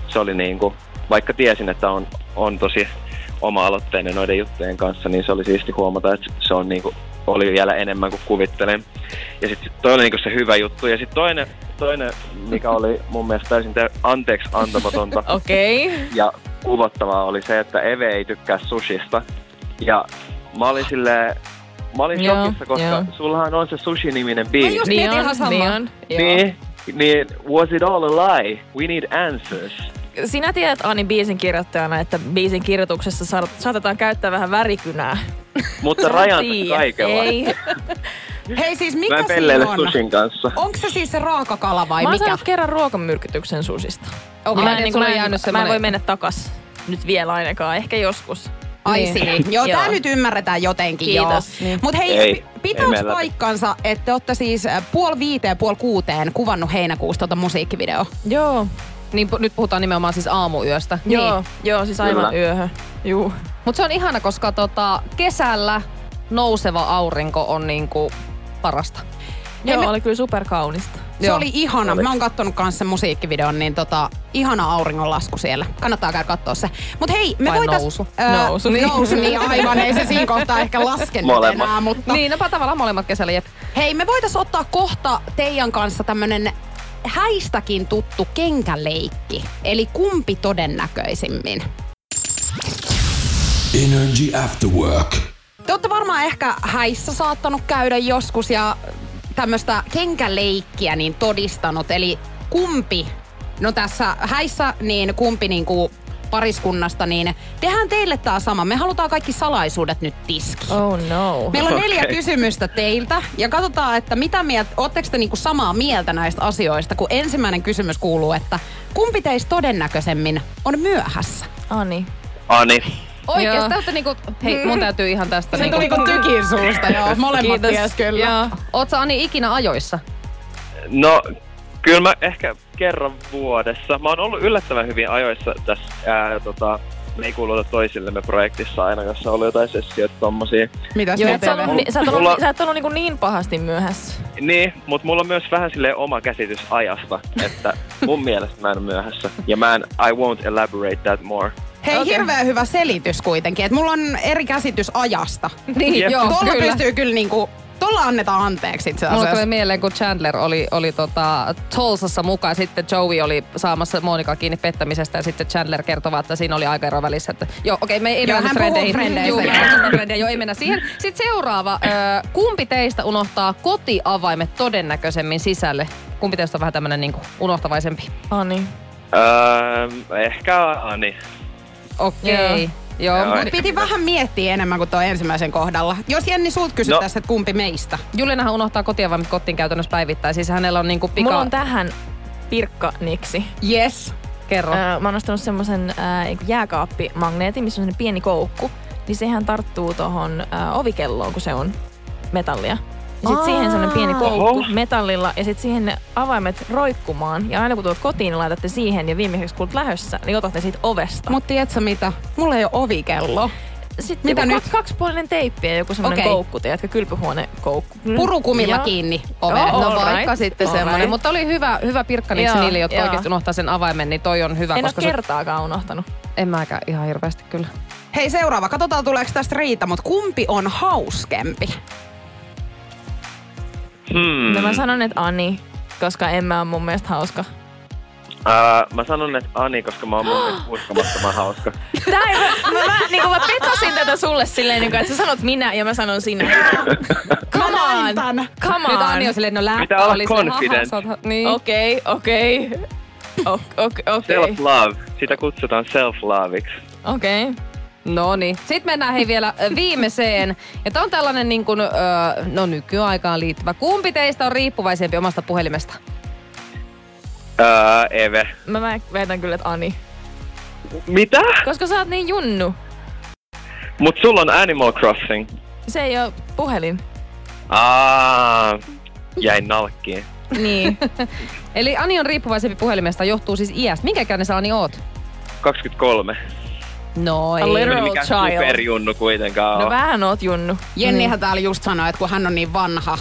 se oli niin kuin, vaikka tiesin, että on, on tosi oma-aloitteinen noiden juttujen kanssa, niin se oli siisti huomata, että se on niin kuin, oli vielä enemmän kuin kuvittelen. Ja sitten toi oli niin se hyvä juttu. Ja sitten toinen, toinen, mikä oli mun mielestä täysin te- anteeksi antamatonta Okei. Okay. ja kuvottavaa oli se, että Eve ei tykkää sushista. Ja mä olin silleen, mä olin Joo, shokissa, koska joo. sullahan on se sushi-niminen Mä biisi. just Niin mietin on, ihan samaa. niin. Niin, niin, was it all a lie? We need answers. Sinä tiedät Ani biisin kirjoittajana, että biisin kirjoituksessa saat- saatetaan käyttää vähän värikynää. Mutta rajansa tiedät. kaikella. Ei. Hei siis Mä mikä en siinä on? sushin kanssa. Onko se siis se raakakala vai Mä oon mikä? saanut kerran ruokamyrkytyksen susista. Okei. Mä, niin, en, niin mä, on en, jäänyt mä en voi mennä takas. Nyt vielä ainakaan, ehkä joskus. Ai Niin. niin. Joo, tää Joo. nyt ymmärretään jotenkin Kiitos. joo. Niin. Mut hei, Ei, ei, ei pitääkö meillä- paikkansa, että te olette siis äh, puoli viiteen, puoli kuuteen kuvannut heinäkuusta tota musiikkivideo? Joo. Niin pu- nyt puhutaan nimenomaan siis aamuyöstä. Joo, joo, siis aivan Kyllä. yöhön. Juu. Mutta se on ihana, koska tota, kesällä nouseva aurinko on niinku parasta. Joo, me- oli kyllä superkaunista. Se Joo. oli ihana. Oli. Mä oon kattonut kanssa sen musiikkivideon, niin tota, ihana auringonlasku siellä. Kannattaa käydä katsoa se. Mut hei, me Vai voitais... nousu? Ää, Nousu. Niin. Nousu, niin aivan. Ei se siinä kohtaa ehkä laske Molemmat. enää, mutta... Niin, no tavallaan molemmat kesällä, jep. Hei, me voitais ottaa kohta teidän kanssa tämmönen häistäkin tuttu kenkäleikki. Eli kumpi todennäköisimmin? Energy After Work. Te olette varmaan ehkä häissä saattanut käydä joskus ja tämmöistä kenkäleikkiä niin todistanut. Eli kumpi, no tässä häissä niin kumpi niin kuin pariskunnasta, niin tehdään teille tää sama. Me halutaan kaikki salaisuudet nyt tiski. Oh no. Meillä on neljä Okei. kysymystä teiltä ja katsotaan, että mitä mieltä, ootteko te niinku samaa mieltä näistä asioista, kun ensimmäinen kysymys kuuluu, että kumpi teistä todennäköisemmin on myöhässä? Ani. Ani. Oikeesti, te olette niinku, hei mun täytyy ihan tästä Se niinku... tuli kuin tykin suusta, joo. Molemmat ties kyllä. Joo. Oot sä Ani ikinä ajoissa? No, kyllä mä ehkä kerran vuodessa. Mä oon ollut yllättävän hyvin ajoissa tässä, ää, tota, me ei kuuluta toisillemme projektissa aina, jossa oli jotain sessioita tommosia. Mitäs Joo, sä, ollut, ni- sä, et Mulla- ollut, sä et ollut niinku niin pahasti myöhässä. Niin, mutta mulla on myös vähän silleen oma käsitys ajasta, että mun mielestä mä en ole myöhässä. Ja mä en, I won't elaborate that more. Hei, Okei. hirveän hyvä selitys kuitenkin, että mulla on eri käsitys ajasta. Niin, Jep. joo, Tuolla kyllä. pystyy kyllä niinku, tuolla annetaan anteeksi itse Mulla asiassa. tulee mieleen, kun Chandler oli, oli tota Tulsassa mukaan, sitten Joey oli saamassa Monika kiinni pettämisestä ja sitten Chandler kertoi, että siinä oli aikaero välissä. Että, joo, okei, me ei Joo, mennä frendeihin. Joo, joo. me ei mennä frendeihin, joo, ei mennä siihen. Sitten seuraava. Ö, kumpi teistä unohtaa kotiavaimet todennäköisemmin sisälle? Kumpi teistä on vähän tämmönen niin unohtavaisempi? Ani. Öö, ehkä Ani. Okei. Joo. Joo. Joo. Mut piti vähän miettiä enemmän kuin tuo ensimmäisen kohdalla. Jos Jenni sulta kysyttäisiin, No. että kumpi meistä? Julinahan unohtaa kotiavaimet kotiin käytännössä päivittäin. Siis hänellä on niinku pika... Mulla on tähän pirkkaniksi. Yes. Kerro. Öö, mä oon ostanut semmosen ää, niinku jääkaappimagneetin, missä on pieni koukku. Niin sehän tarttuu tohon ää, ovikelloon, kun se on metallia. Ja sit siihen semmonen pieni koukku Oho. metallilla ja sit siihen ne avaimet roikkumaan. Ja aina kun tuot kotiin, niin laitatte siihen ja viimeiseksi kun lähössä, niin otat ne siitä ovesta. Mut tiedätkö mitä? Mulla ei ole ovikello. Sitten Mitä nyt? Kaksi, kaksipuolinen teippi ja joku semmonen Okei. koukku, tiedätkö, kylpyhuonekoukku. Purukumilla Joo. kiinni oveen. Joo, No all vaikka right, sitten all semmoinen. right. Mutta oli hyvä, hyvä pirkkaniksi Joo, niille, jotka joo. oikeasti unohtaa sen avaimen, niin toi on hyvä. En ole koska se- kertaakaan unohtanut. En mäkään ihan hirveästi kyllä. Hei seuraava, katsotaan tuleeko tästä riita, mutta kumpi on hauskempi? Hmm. No mä sanon, että Ani, koska en mä ole mun mielestä hauska. Öö, mä sanon, että Ani, koska mä oon mun mielestä uskomattoman hauska. Tää ei, mä, mä, niinku mä petasin tätä sulle silleen, niinku, että sä sanot minä ja mä sanon sinä. Come Mä on! näin. Come Nyt on! Anni on silleen, no läppä Pitää olla confident. Niin. Okei, okei. Ok- ok- Okei. Self-love. Sitä kutsutaan self-loveiksi. Okei. No niin. Sitten mennään hei vielä viimeiseen. Ja on tällainen niin kuin, ö, no nykyaikaan liittyvä. Kumpi teistä on riippuvaisempi omasta puhelimesta? Öö, Eve. Mä, mä väitän kyllä, että Ani. Mitä? Koska sä oot niin junnu. Mut sulla on Animal Crossing. Se ei oo puhelin. Aa, jäin nalkkiin. Niin. Eli Ani on riippuvaisempi puhelimesta, johtuu siis iästä. Minkä ikäinen sä Ani oot? 23. No A ei. little Ei mikään child. superjunnu kuitenkaan No ole. vähän oot junnu. Jennihän täällä just sanoi, että kun hän on niin vanha.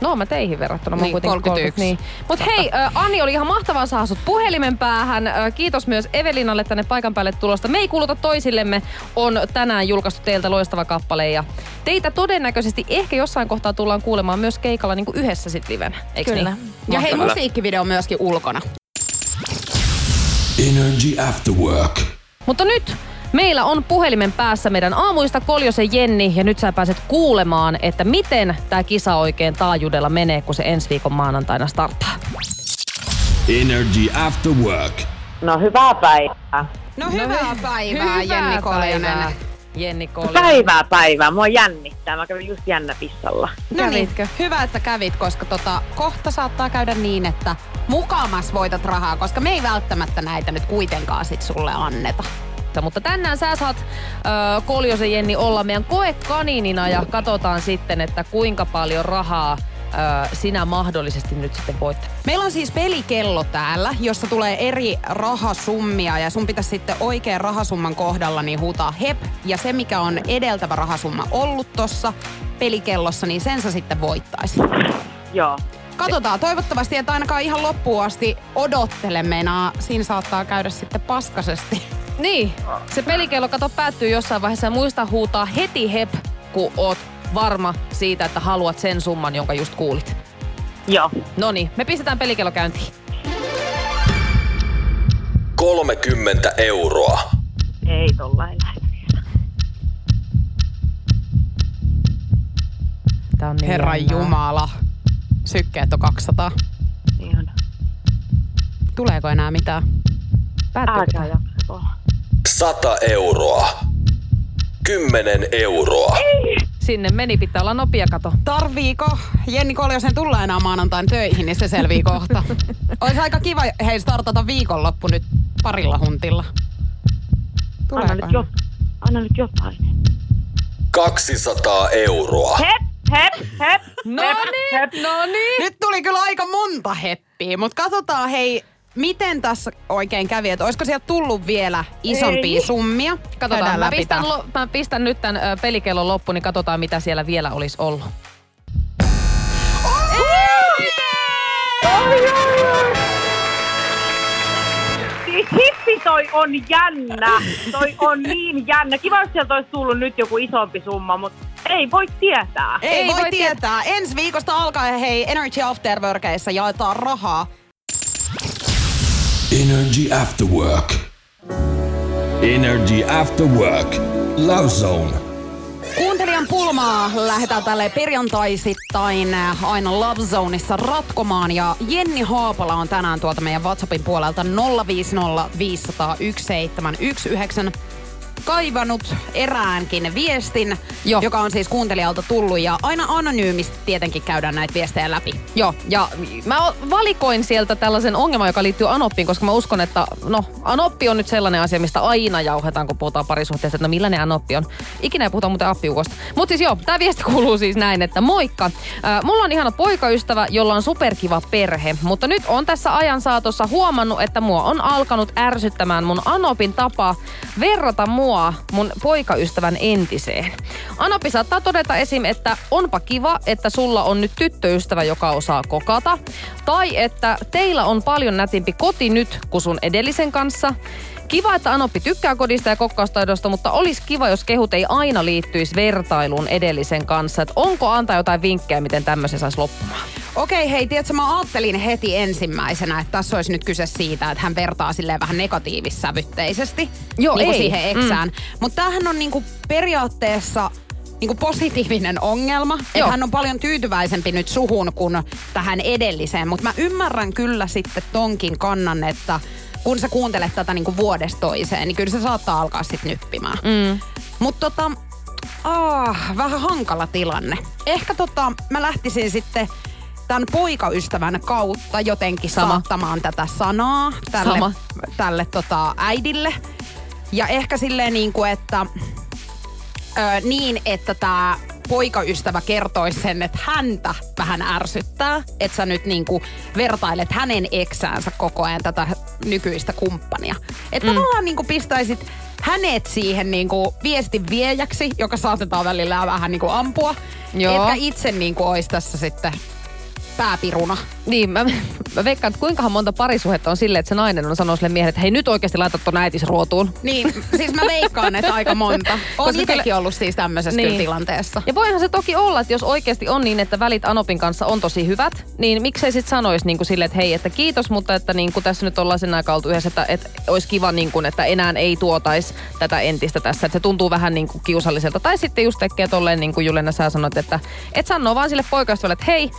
No mä teihin verrattuna, mä Niin, kuitenkin 31. Niin. Mut hei, äh, Ani oli ihan mahtavaa saada sut puhelimen päähän. Äh, kiitos myös Evelinalle tänne paikan päälle tulosta. Me ei kuuluta toisillemme on tänään julkaistu teiltä loistava kappale. Ja teitä todennäköisesti ehkä jossain kohtaa tullaan kuulemaan myös keikalla niin kuin yhdessä sit livenä. Eiks Kyllä. Niin? Ja hei, musiikkivideo myöskin ulkona. Energy After Work. Mutta nyt meillä on puhelimen päässä meidän aamuista Koljosen Jenni ja nyt sä pääset kuulemaan, että miten tämä kisa oikein taajuudella menee, kun se ensi viikon maanantaina starttaa. Energy After Work. No hyvää päivää. No hyvää päivää, Jenni Koljonen. päivää, Jenni Koljonen. Päivää päivää. Mua jännittää. Mä kävin just jännä pissalla. No niin, Kävitkö? hyvä, että kävit, koska tota, kohta saattaa käydä niin, että mukamas voitat rahaa, koska me ei välttämättä näitä nyt kuitenkaan sit sulle anneta. Mutta tänään sä saat ö, Koljosen Jenni olla meidän koekaniinina ja katsotaan sitten, että kuinka paljon rahaa sinä mahdollisesti nyt sitten voittaa. Meillä on siis pelikello täällä, jossa tulee eri rahasummia ja sun pitäisi sitten oikean rahasumman kohdalla niin huutaa hep. Ja se, mikä on edeltävä rahasumma ollut tossa pelikellossa, niin sen sä sitten voittaisi. Joo. Katsotaan, toivottavasti et ainakaan ihan loppuun asti odottele meinaa. Siinä saattaa käydä sitten paskasesti. Niin, se pelikello kato päättyy jossain vaiheessa ja muista huutaa heti hep, kun oot varma siitä, että haluat sen summan, jonka just kuulit. Joo. No niin, me pistetään pelikello käyntiin. 30 euroa. Ei tollain. Tää on niin Herran jännää. Jumala. Sykkeet on 200. Niin on. Tuleeko enää mitään? Päättyykö Älkää tää? jaksako. 100 euroa. 10 euroa. Sinne meni, pitää olla nopea kato. Tarviiko Jenni Koljosen tulla enää maanantain töihin, niin se selvii kohta. Olisi aika kiva hei startata viikonloppu nyt parilla huntilla. Anna Tuleeko nyt, enää? jo, anna nyt jotain. 200 euroa. Hep, hep, hep. No hep, niin, hep. no niin. Nyt tuli kyllä aika monta heppiä, mutta katsotaan hei, miten tässä oikein kävi. Että olisiko sieltä tullut vielä isompia Ei. summia? Katsotaan, mä pistän, lo, mä pistän nyt tämän ö, pelikellon loppuun, niin katsotaan mitä siellä vielä olisi ollut. Hitsi toi on jännä. Toi on niin jännä. Kiva, jos sieltä olisi tullut nyt joku isompi summa, mutta ei voi tietää. Ei, Ei voi, voi tietää. Ensi viikosta alkaen hei Energy After Workeissa jaetaan rahaa. Energy After Work. Energy After Work. Love Zone. Kuuntelijan pulmaa lähdetään tälle perjantaisittain aina Love Zoneissa ratkomaan. Ja Jenni Haapala on tänään tuolta meidän WhatsAppin puolelta 050 500 1719 kaivanut eräänkin viestin, Joo. joka on siis kuuntelijalta tullut. Ja aina anonyymisti tietenkin käydään näitä viestejä läpi. Joo, ja mä valikoin sieltä tällaisen ongelman, joka liittyy Anoppiin, koska mä uskon, että no, Anoppi on nyt sellainen asia, mistä aina jauhetaan, kun puhutaan parisuhteesta, että no millainen Anoppi on. Ikinä ei puhuta muuten appiukosta. Mutta siis joo, tämä viesti kuuluu siis näin, että moikka. Äh, mulla on ihana poikaystävä, jolla on superkiva perhe, mutta nyt on tässä ajan saatossa huomannut, että mua on alkanut ärsyttämään mun Anopin tapa verrata mua mun poikaystävän entiseen. Anopi saattaa todeta esim, että onpa kiva, että sulla on nyt tyttöystävä, joka osaa kokata. Tai että teillä on paljon nätimpi koti nyt kuin sun edellisen kanssa. Kiva, että Anoppi tykkää kodista ja kokkaustaidosta, mutta olisi kiva, jos kehut ei aina liittyisi vertailuun edellisen kanssa. Et onko antaa jotain vinkkejä, miten tämmöisen saisi loppumaan? Okei, hei, tiedätkö, mä ajattelin heti ensimmäisenä, että tässä olisi nyt kyse siitä, että hän vertaa silleen vähän negatiivissävytteisesti Joo, niin ei. siihen eksään. Mm. Mutta tämähän on niinku periaatteessa niinku positiivinen ongelma. Että hän on paljon tyytyväisempi nyt suhun kuin tähän edelliseen. Mutta mä ymmärrän kyllä sitten tonkin kannan, että kun sä kuuntelet tätä niinku vuodesta toiseen, niin kyllä se saattaa alkaa sitten nyppimään. Mm. Mutta tota, ah, vähän hankala tilanne. Ehkä tota, mä lähtisin sitten tämän poikaystävän kautta jotenkin Sama. saattamaan tätä sanaa tälle, Sama. tälle tota, äidille. Ja ehkä silleen niin kuin, että ö, niin, että tämä poikaystävä kertoisi sen, että häntä vähän ärsyttää, että sä nyt niinku vertailet hänen eksäänsä koko ajan tätä nykyistä kumppania. Että mm. tavallaan niinku pistäisit hänet siihen niinku viestin viejäksi, joka saatetaan välillä vähän niinku ampua. Joo. Etkä itse niinku ois tässä sitten pääpiruna. Niin, mä, mä veikkaan, että kuinkahan monta parisuhetta on silleen, että se nainen on sanonut sille miehelle, että hei nyt oikeasti laita ton äitis ruotuun. Niin, siis mä veikkaan, että aika monta. Koska itsekin kyllä- ollut siis tämmöisessä Niin. tilanteessa. Ja voihan se toki olla, että jos oikeasti on niin, että välit Anopin kanssa on tosi hyvät, niin miksei sit sanoisi niin kuin silleen, että hei, että kiitos, mutta että niin kuin tässä nyt ollaan sen aikaa oltu yhdessä, että, että olisi kiva, niin kuin, että enää ei tuotaisi tätä entistä tässä. Että se tuntuu vähän niin kuin kiusalliselta. Tai sitten just tekee tolleen, niin kuin Julena sä sanot, että et sanoo vaan sille poikaystävälle, että hei,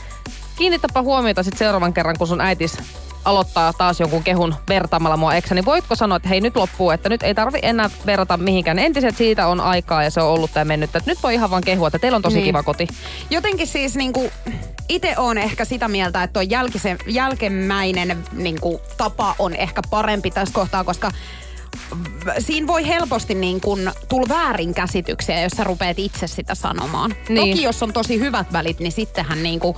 kiinnittäpä huomiota sitten seuraavan kerran, kun sun äitis aloittaa taas jonkun kehun vertaamalla mua eksä, niin voitko sanoa, että hei nyt loppuu, että nyt ei tarvi enää verrata mihinkään. Entiset siitä on aikaa ja se on ollut tai mennyt, että nyt voi ihan vaan kehua, että teillä on tosi Niin. kiva koti. Jotenkin siis niinku, itse on ehkä sitä mieltä, että tuo jälkise, jälkemmäinen niinku, tapa on ehkä parempi tässä kohtaa, koska siinä voi helposti niin kun tulla väärinkäsityksiä, jos sä rupeat itse sitä sanomaan. Niin. Toki jos on tosi hyvät välit, niin sittenhän niinku,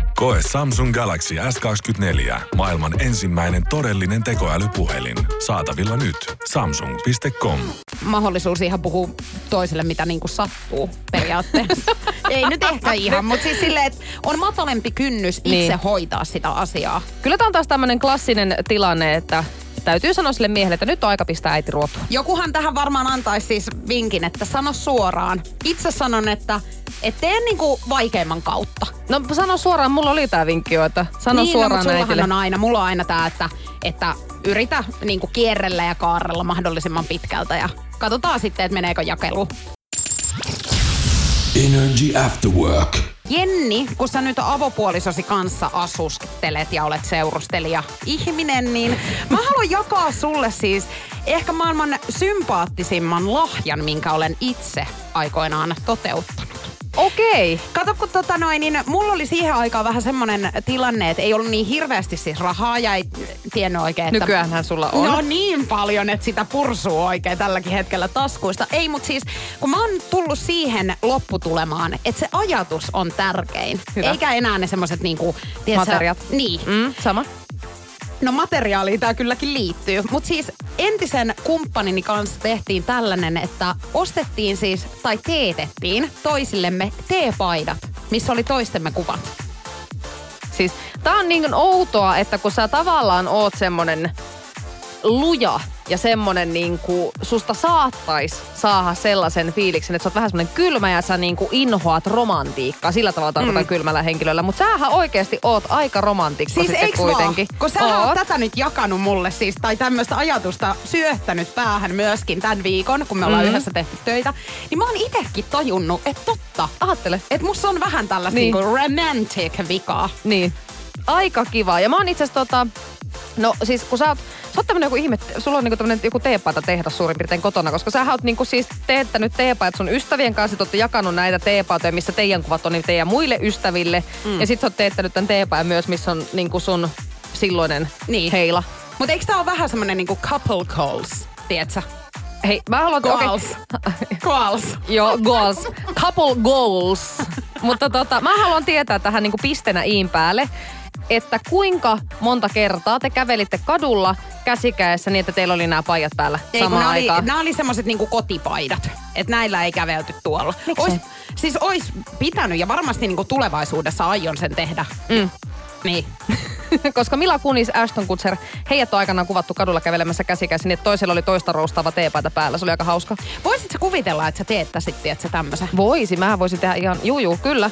Koe Samsung Galaxy S24. Maailman ensimmäinen todellinen tekoälypuhelin. Saatavilla nyt. Samsung.com. mahdollisuus ihan puhua toiselle, mitä niinku sattuu periaatteessa. Ei nyt ehkä ihan, mutta siis silleen, että on matalempi kynnys itse Niin. hoitaa sitä asiaa. Kyllä tämä on taas tämmöinen klassinen tilanne, että täytyy sanoa sille miehelle, että nyt on aika pistää äiti ruotuun. Jokuhan tähän varmaan antaisi siis vinkin, että sano suoraan. Itse sanon, että et tee niinku vaikeimman kautta. No sano suoraan, mulla oli tää vinkki jo, että sano niin, no, suoraan sullahan äitille. on aina, mulla on aina tää, että, että yritä niinku kierrellä ja kaarella mahdollisimman pitkältä ja katsotaan sitten, että meneekö jakelu. Energy After Work. Jenni, kun sä nyt avopuolisosi kanssa asustelet ja olet seurustelija ihminen, niin mä haluan jakaa sulle siis ehkä maailman sympaattisimman lahjan, minkä olen itse aikoinaan toteuttanut. Okei. Kato, kun tota noin, niin mulla oli siihen aikaan vähän semmoinen tilanne, että ei ollut niin hirveästi siis rahaa ja ei tiennyt oikein, että... Nykyäänhän sulla on. No niin paljon, että sitä pursuu oikein tälläkin hetkellä taskuista. Ei, mutta siis kun mä oon tullut siihen lopputulemaan, että se ajatus on tärkein. Hyvä. Eikä enää ne semmoiset niinku... tiedätkö, Materiat. Niin. Mm, sama. No materiaaliin tämä kylläkin liittyy. Mutta siis entisen kumppanini kanssa tehtiin tällainen, että ostettiin siis, tai teetettiin toisillemme teepaidat, missä oli toistemme kuvat. Siis tää on niin outoa, että kun sä tavallaan oot semmonen luja ja semmonen niinku, susta saattais saada sellaisen fiiliksen, että sä oot vähän semmonen kylmä ja sä niinku inhoat romantiikkaa. Sillä tavalla tarkoitan mm. kylmällä henkilöllä. Mutta sähän oikeasti oot aika romantikko Siis sitten kuitenkin. vaan? Kun sä oot Oot. tätä nyt jakanut mulle siis, tai tämmöistä ajatusta syöttänyt päähän myöskin tämän viikon, kun me ollaan mm. yhdessä tehty töitä, niin mä oon itekin tajunnut, että totta. Ajattele. Että musta on vähän tällaista niin. niinku romantic vikaa. Niin. Aika kiva. Ja mä oon itse asiassa tota, no siis kun sä oot, sä oot tämmönen joku ihme, sulla on niinku tämmönen joku teepaita tehdas suurin piirtein kotona, koska sä oot niinku siis teettänyt teepaita sun ystävien kanssa, ootte jakanut näitä teepaitoja, missä teidän kuvat on niin teidän muille ystäville. Mm. Ja sit sä oot teettänyt tämän teepaidan myös, missä on niinku sun silloinen Niin. heila. Mutta eikö tää ole vähän semmonen niinku couple goals, tiedätkö? Hei, mä haluan... Goals. Goals. Joo, goals. Couple goals. Mutta tota, mä haluan tietää tähän niinku pistenä iin päälle, että kuinka monta kertaa te kävelitte kadulla käsikäessä niin, että teillä oli nämä pajat päällä Ei, samaan nämä oli, aikaan. nämä oli semmoiset niinku kotipaidat. Että näillä ei kävelty tuolla. Miksei? Ois, siis ois pitänyt ja varmasti niinku tulevaisuudessa aion sen tehdä. Mm. Niin. Koska Mila Kunis, Ashton Kutcher, heidät on aikanaan kuvattu kadulla kävelemässä käsikässä niin, että toisella oli toista roustaava teepaita päällä. Se oli aika hauska. Voisit sä kuvitella, että sä teettäisit, tiedätkö, tämmöisen? Voisi, mä voisin tehdä ihan, juu, juu, kyllä.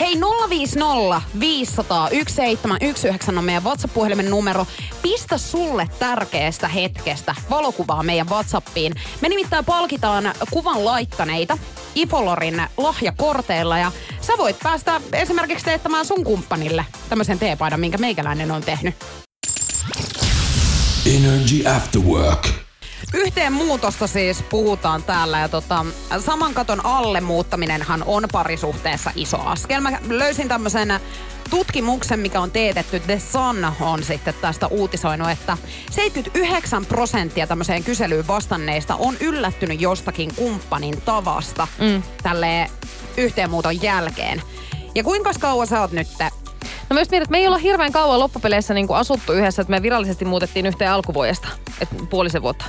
Hei 050 500 1719 on meidän WhatsApp-puhelimen numero. Pistä sulle tärkeästä hetkestä valokuvaa meidän WhatsAppiin. Me nimittäin palkitaan kuvan laittaneita Ifolorin lahjakorteilla ja sä voit päästä esimerkiksi teettämään sun kumppanille tämmöisen teepaidan, minkä meikäläinen on tehnyt. Energy After Work. Yhteen muutosta siis puhutaan täällä ja tota, saman katon alle muuttaminenhan on parisuhteessa iso askel. Mä löysin tämmöisen tutkimuksen, mikä on teetetty. The Sun on sitten tästä uutisoinut, että 79 prosenttia tämmöiseen kyselyyn vastanneista on yllättynyt jostakin kumppanin tavasta mm. tälle yhteenmuuton jälkeen. Ja kuinka kauan sä oot nyt No myös mietin, että me ei olla hirveän kauan loppupeleissä niin asuttu yhdessä, että me virallisesti muutettiin yhteen alkuvuodesta, että puolisen vuotta.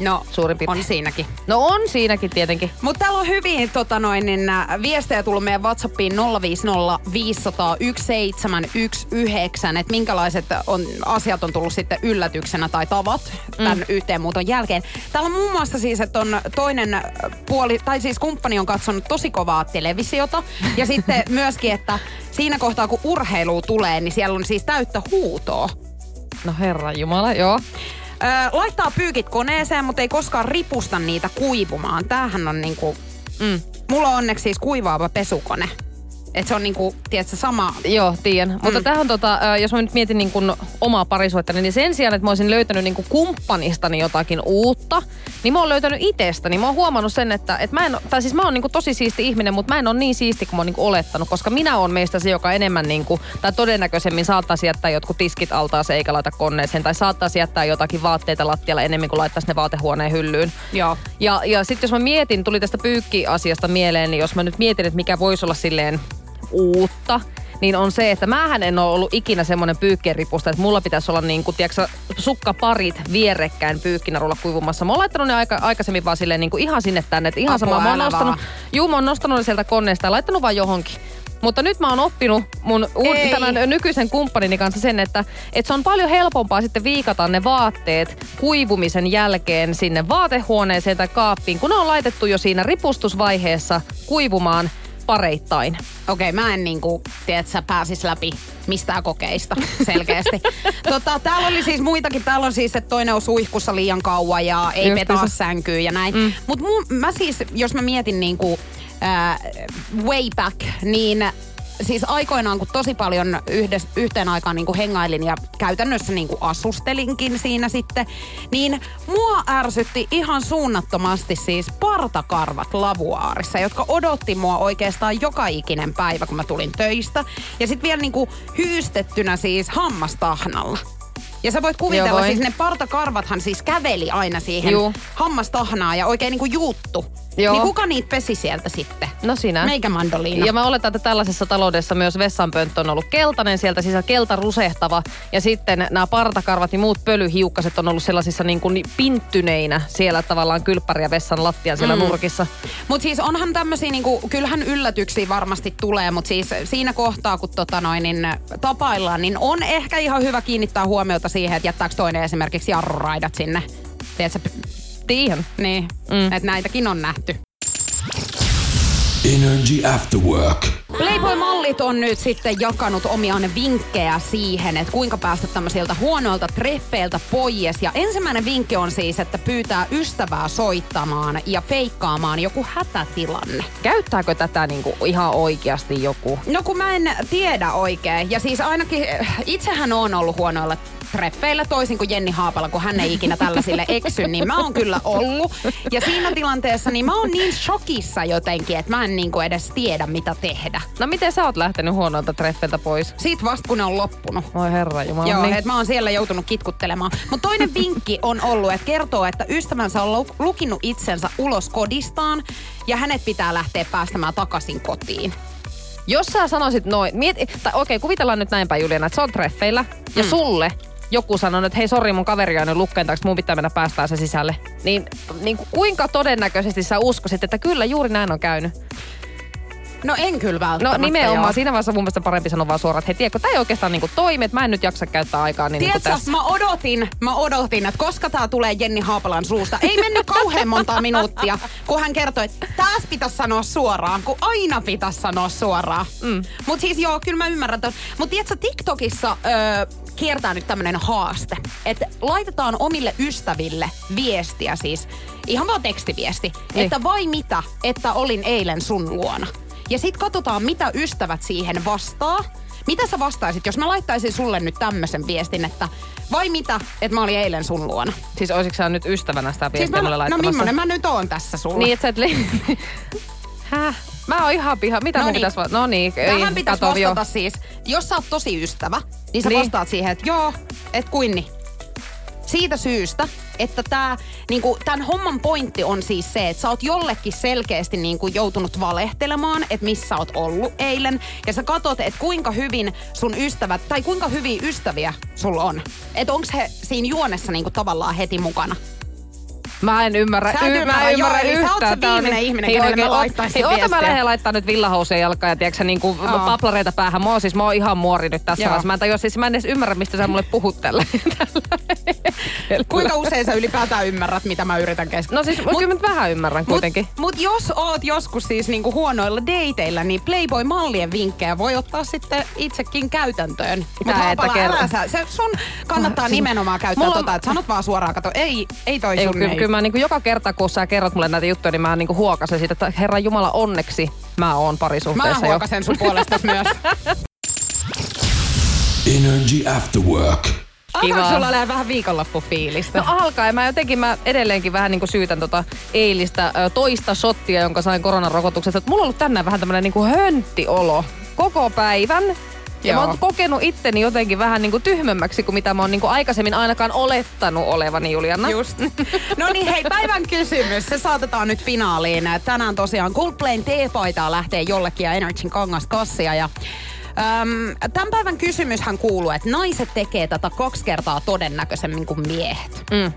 No, Suurin piirtein. on siinäkin. No on siinäkin tietenkin. Mutta täällä on hyvin tota noin, niin, viestejä tullut meidän WhatsAppiin 050 500 1719, että minkälaiset on, asiat on tullut sitten yllätyksenä tai tavat tämän mm. yhteenmuuton jälkeen. Täällä on muun muassa siis, että on toinen puoli, tai siis kumppani on katsonut tosi kovaa televisiota. Ja sitten myöskin, että siinä kohtaa kun urheilu tulee, niin siellä on siis täyttä huutoa. No herra Jumala, joo. Öö, laittaa pyykit koneeseen, mutta ei koskaan ripusta niitä kuivumaan. Tämähän on niinku... Mm. Mulla on onneksi siis kuivaava pesukone. Et se on niinku, tiedätkö, sama... Joo, tiedän. Mm. Mutta tähän tota, jos mä nyt mietin niin kuin omaa parisuhteeni, niin sen sijaan, että mä olisin löytänyt niin kuin kumppanistani jotakin uutta, niin mä oon löytänyt itsestäni. Mä oon huomannut sen, että, että mä en, tai siis mä oon niin kuin tosi siisti ihminen, mutta mä en ole niin siisti kuin mä oon niin kuin olettanut, koska minä oon meistä se, joka enemmän niin kuin, tai todennäköisemmin saattaisi jättää jotkut tiskit altaaseen eikä laita koneeseen, tai saattaisi jättää jotakin vaatteita lattialla enemmän kuin laittaisi ne vaatehuoneen hyllyyn. Joo. Ja, ja sitten jos mä mietin, tuli tästä pyykkiasiasta mieleen, niin jos mä nyt mietin, että mikä voisi olla silleen uutta, niin on se, että mähän en ole ollut ikinä semmoinen pyykkiripusta, että mulla pitäisi olla niin kuin, tiedätkö, sukkaparit vierekkäin pyykkinarulla kuivumassa. Mä oon laittanut ne aika, aikaisemmin vaan silleen niin kuin ihan sinne tänne, että ihan Apua, sama. Mä oon nostanut, juu, mä oon nostanut ne sieltä koneesta ja laittanut vaan johonkin. Mutta nyt mä oon oppinut mun uud- Ei. tämän nykyisen kumppanini kanssa sen, että, että se on paljon helpompaa sitten viikata ne vaatteet kuivumisen jälkeen sinne vaatehuoneeseen tai kaappiin, kun ne on laitettu jo siinä ripustusvaiheessa kuivumaan pareittain. Okei, okay, mä en niinku, tiedät sä, pääsis läpi mistään kokeista selkeästi. tota, täällä oli siis muitakin. Täällä on siis, että toinen on suihkussa liian kauan ja ei Just petaa se. sänkyyn ja näin. Mm. Mutta mä siis, jos mä mietin niinku äh, way back, niin siis aikoinaan, kun tosi paljon yhdes, yhteen aikaan niin hengailin ja käytännössä niin asustelinkin siinä sitten, niin mua ärsytti ihan suunnattomasti siis partakarvat lavuaarissa, jotka odotti mua oikeastaan joka ikinen päivä, kun mä tulin töistä. Ja sitten vielä niin kuin hyystettynä siis hammastahnalla. Ja sä voit kuvitella, Joo, siis ne partakarvathan siis käveli aina siihen Juu. hammastahnaan ja oikein niinku juuttu. Joo. Niin kuka niitä pesi sieltä sitten? No sinä. Meikä mandoliina. Ja mä oletan, että tällaisessa taloudessa myös vessanpönttö on ollut keltainen, sieltä sisällä kelta rusehtava. Ja sitten nämä partakarvat ja muut pölyhiukkaset on ollut sellaisissa niin kuin pinttyneinä siellä tavallaan kylppäri ja vessan lattian siellä mm. nurkissa. Mutta siis onhan tämmöisiä, niinku, kyllähän yllätyksiä varmasti tulee, mutta siis siinä kohtaa, kun tota noin, niin tapaillaan, niin on ehkä ihan hyvä kiinnittää huomiota siihen, että jättääkö toinen esimerkiksi jarruraidat sinne. Tiedätkö, Tiihän. niin, mm. että näitäkin on nähty. Energy After Work. Playboy-mallit on nyt sitten jakanut omiaan vinkkejä siihen, että kuinka päästä tämmöisiltä huonoilta treffeiltä pois. Ja ensimmäinen vinkki on siis, että pyytää ystävää soittamaan ja feikkaamaan joku hätätilanne. Käyttääkö tätä niin kuin ihan oikeasti joku? No kun mä en tiedä oikein. Ja siis ainakin eh, itsehän on ollut huonoilla treffeillä toisin kuin Jenni Haapala, kun hän ei ikinä tällaisille eksy, niin mä oon kyllä ollut. Ja siinä tilanteessa niin mä oon niin shokissa jotenkin, että mä en niinku edes tiedä mitä tehdä. No miten sä oot lähtenyt huonoilta treffeiltä pois? Siitä vasta kun ne on loppunut. Voi herra jumala. Joo, niin. että mä oon siellä joutunut kitkuttelemaan. Mutta toinen vinkki on ollut, että kertoo, että ystävänsä on lu- lukinut itsensä ulos kodistaan ja hänet pitää lähteä päästämään takaisin kotiin. Jos sä sanoisit noin, mieti, tai okei, kuvitellaan nyt näinpä Juliana, että sä oot treffeillä ja Mm. sulle joku sanoo, että hei sori mun kaveri on lukkeen taakse, mun pitää mennä päästään se sisälle. Niin, niin kuinka todennäköisesti sä uskoisit, että kyllä juuri näin on käynyt? No en kyllä No välttämättä. nimenomaan, joo. siinä vaiheessa mun mielestä parempi sanoa vaan suoraan, että hei tiedätkö, tää ei oikeastaan niinku toimi, että mä en nyt jaksa käyttää aikaa niin niinku Tiedätkö, tässä. mä odotin, mä odotin, että koska tää tulee Jenni Haapalan suusta. Ei mennyt kauhean montaa minuuttia, kun hän kertoi, että taas pitäisi sanoa suoraan, kun aina pitäisi sanoa suoraan. Mm. Mut siis joo, kyllä mä ymmärrän ton. Mut tiedätkö, TikTokissa öö, kiertää nyt tämmönen haaste, että laitetaan omille ystäville viestiä siis, ihan vaan tekstiviesti, Niin. että vai mitä, että olin eilen sun luona. Ja sit katsotaan, mitä ystävät siihen vastaa. Mitä sä vastaisit, jos mä laittaisin sulle nyt tämmöisen viestin, että vai mitä, että mä olin eilen sun luona? Siis olisitko sä nyt ystävänä sitä Siis viestiä mä, mulle no millainen mä nyt oon tässä sulla? Niin, että sä et li... Häh? Mä oon ihan piha. Mitä No mun niin. pitäisi va- No niin, ei, Tähän pitäisi kato, vastata joo. siis, jos sä oot tosi ystävä, niin sä Niin. vastaat siihen, että joo, et kuinni. Siitä syystä, että tää, niinku, tämän homman pointti on siis se, että sä oot jollekin selkeästi niinku, joutunut valehtelemaan, että missä oot ollut eilen. Ja sä katot, että kuinka hyvin sun ystävät, tai kuinka hyviä ystäviä sulla on. Että onks he siinä juonessa niinku, tavallaan heti mukana. Mä en ymmärrä, Sä y- ymmärrä, mä en joo, ymmärrä eli sä oot se yhtään. Viimeinen niin- ihminen, Hei, kenelle oikein, mä laittaisin Hei, oota mä viestiä. lähden laittaa nyt villahousuja jalkaan ja tiedätkö niinku Joo. paplareita päähän. Mä oon siis, mä oon ihan muori nyt tässä vaiheessa. Mä en tajua, siis mä en edes ymmärrä, mistä sä mulle puhut tällä. Kuinka usein sä ylipäätään ymmärrät, mitä mä yritän keskustella? No siis Mut, kyllä mä vähän ymmärrän kuitenkin. Mut, mut jos oot joskus siis niinku huonoilla dateilla, niin Playboy-mallien vinkkejä voi ottaa sitten itsekin käytäntöön. Mut Tää, Haapala, älä sä, se sun kannattaa Siis nimenomaan käyttää tota, että sanot vaan suoraan, kato, ei, ei toi Ei, sun kyllä, mä niinku joka kerta, kun sä kerrot mulle näitä juttuja, niin mä niinku huokasen siitä, että Herran Jumala onneksi mä oon Mä parisuhteessa jo. huokasen sun puolesta myös. Energy After Work. Alkaako sulla olemaan vähän viikonloppufiilistä? No alkaa, ja mä jotenkin mä edelleenkin vähän niin kuin syytän tota eilistä toista shottia, jonka sain koronarokotuksesta. Et mulla on ollut tänään vähän tämmönen niin kuin hönttiolo koko päivän. Ja Joo. mä oon kokenut itteni jotenkin vähän niin kuin tyhmemmäksi kuin mitä mä oon niin kuin aikaisemmin ainakaan olettanut olevani, Juliana. Just. No niin, hei, päivän kysymys. Se saatetaan nyt finaaliin. Tänään tosiaan Coldplayn T-paitaa lähtee jollekin ja Energyn kangaskassia. Ja Öm, tämän päivän kysymyshän kuuluu, että naiset tekee tätä kaksi kertaa todennäköisemmin kuin miehet. Mm.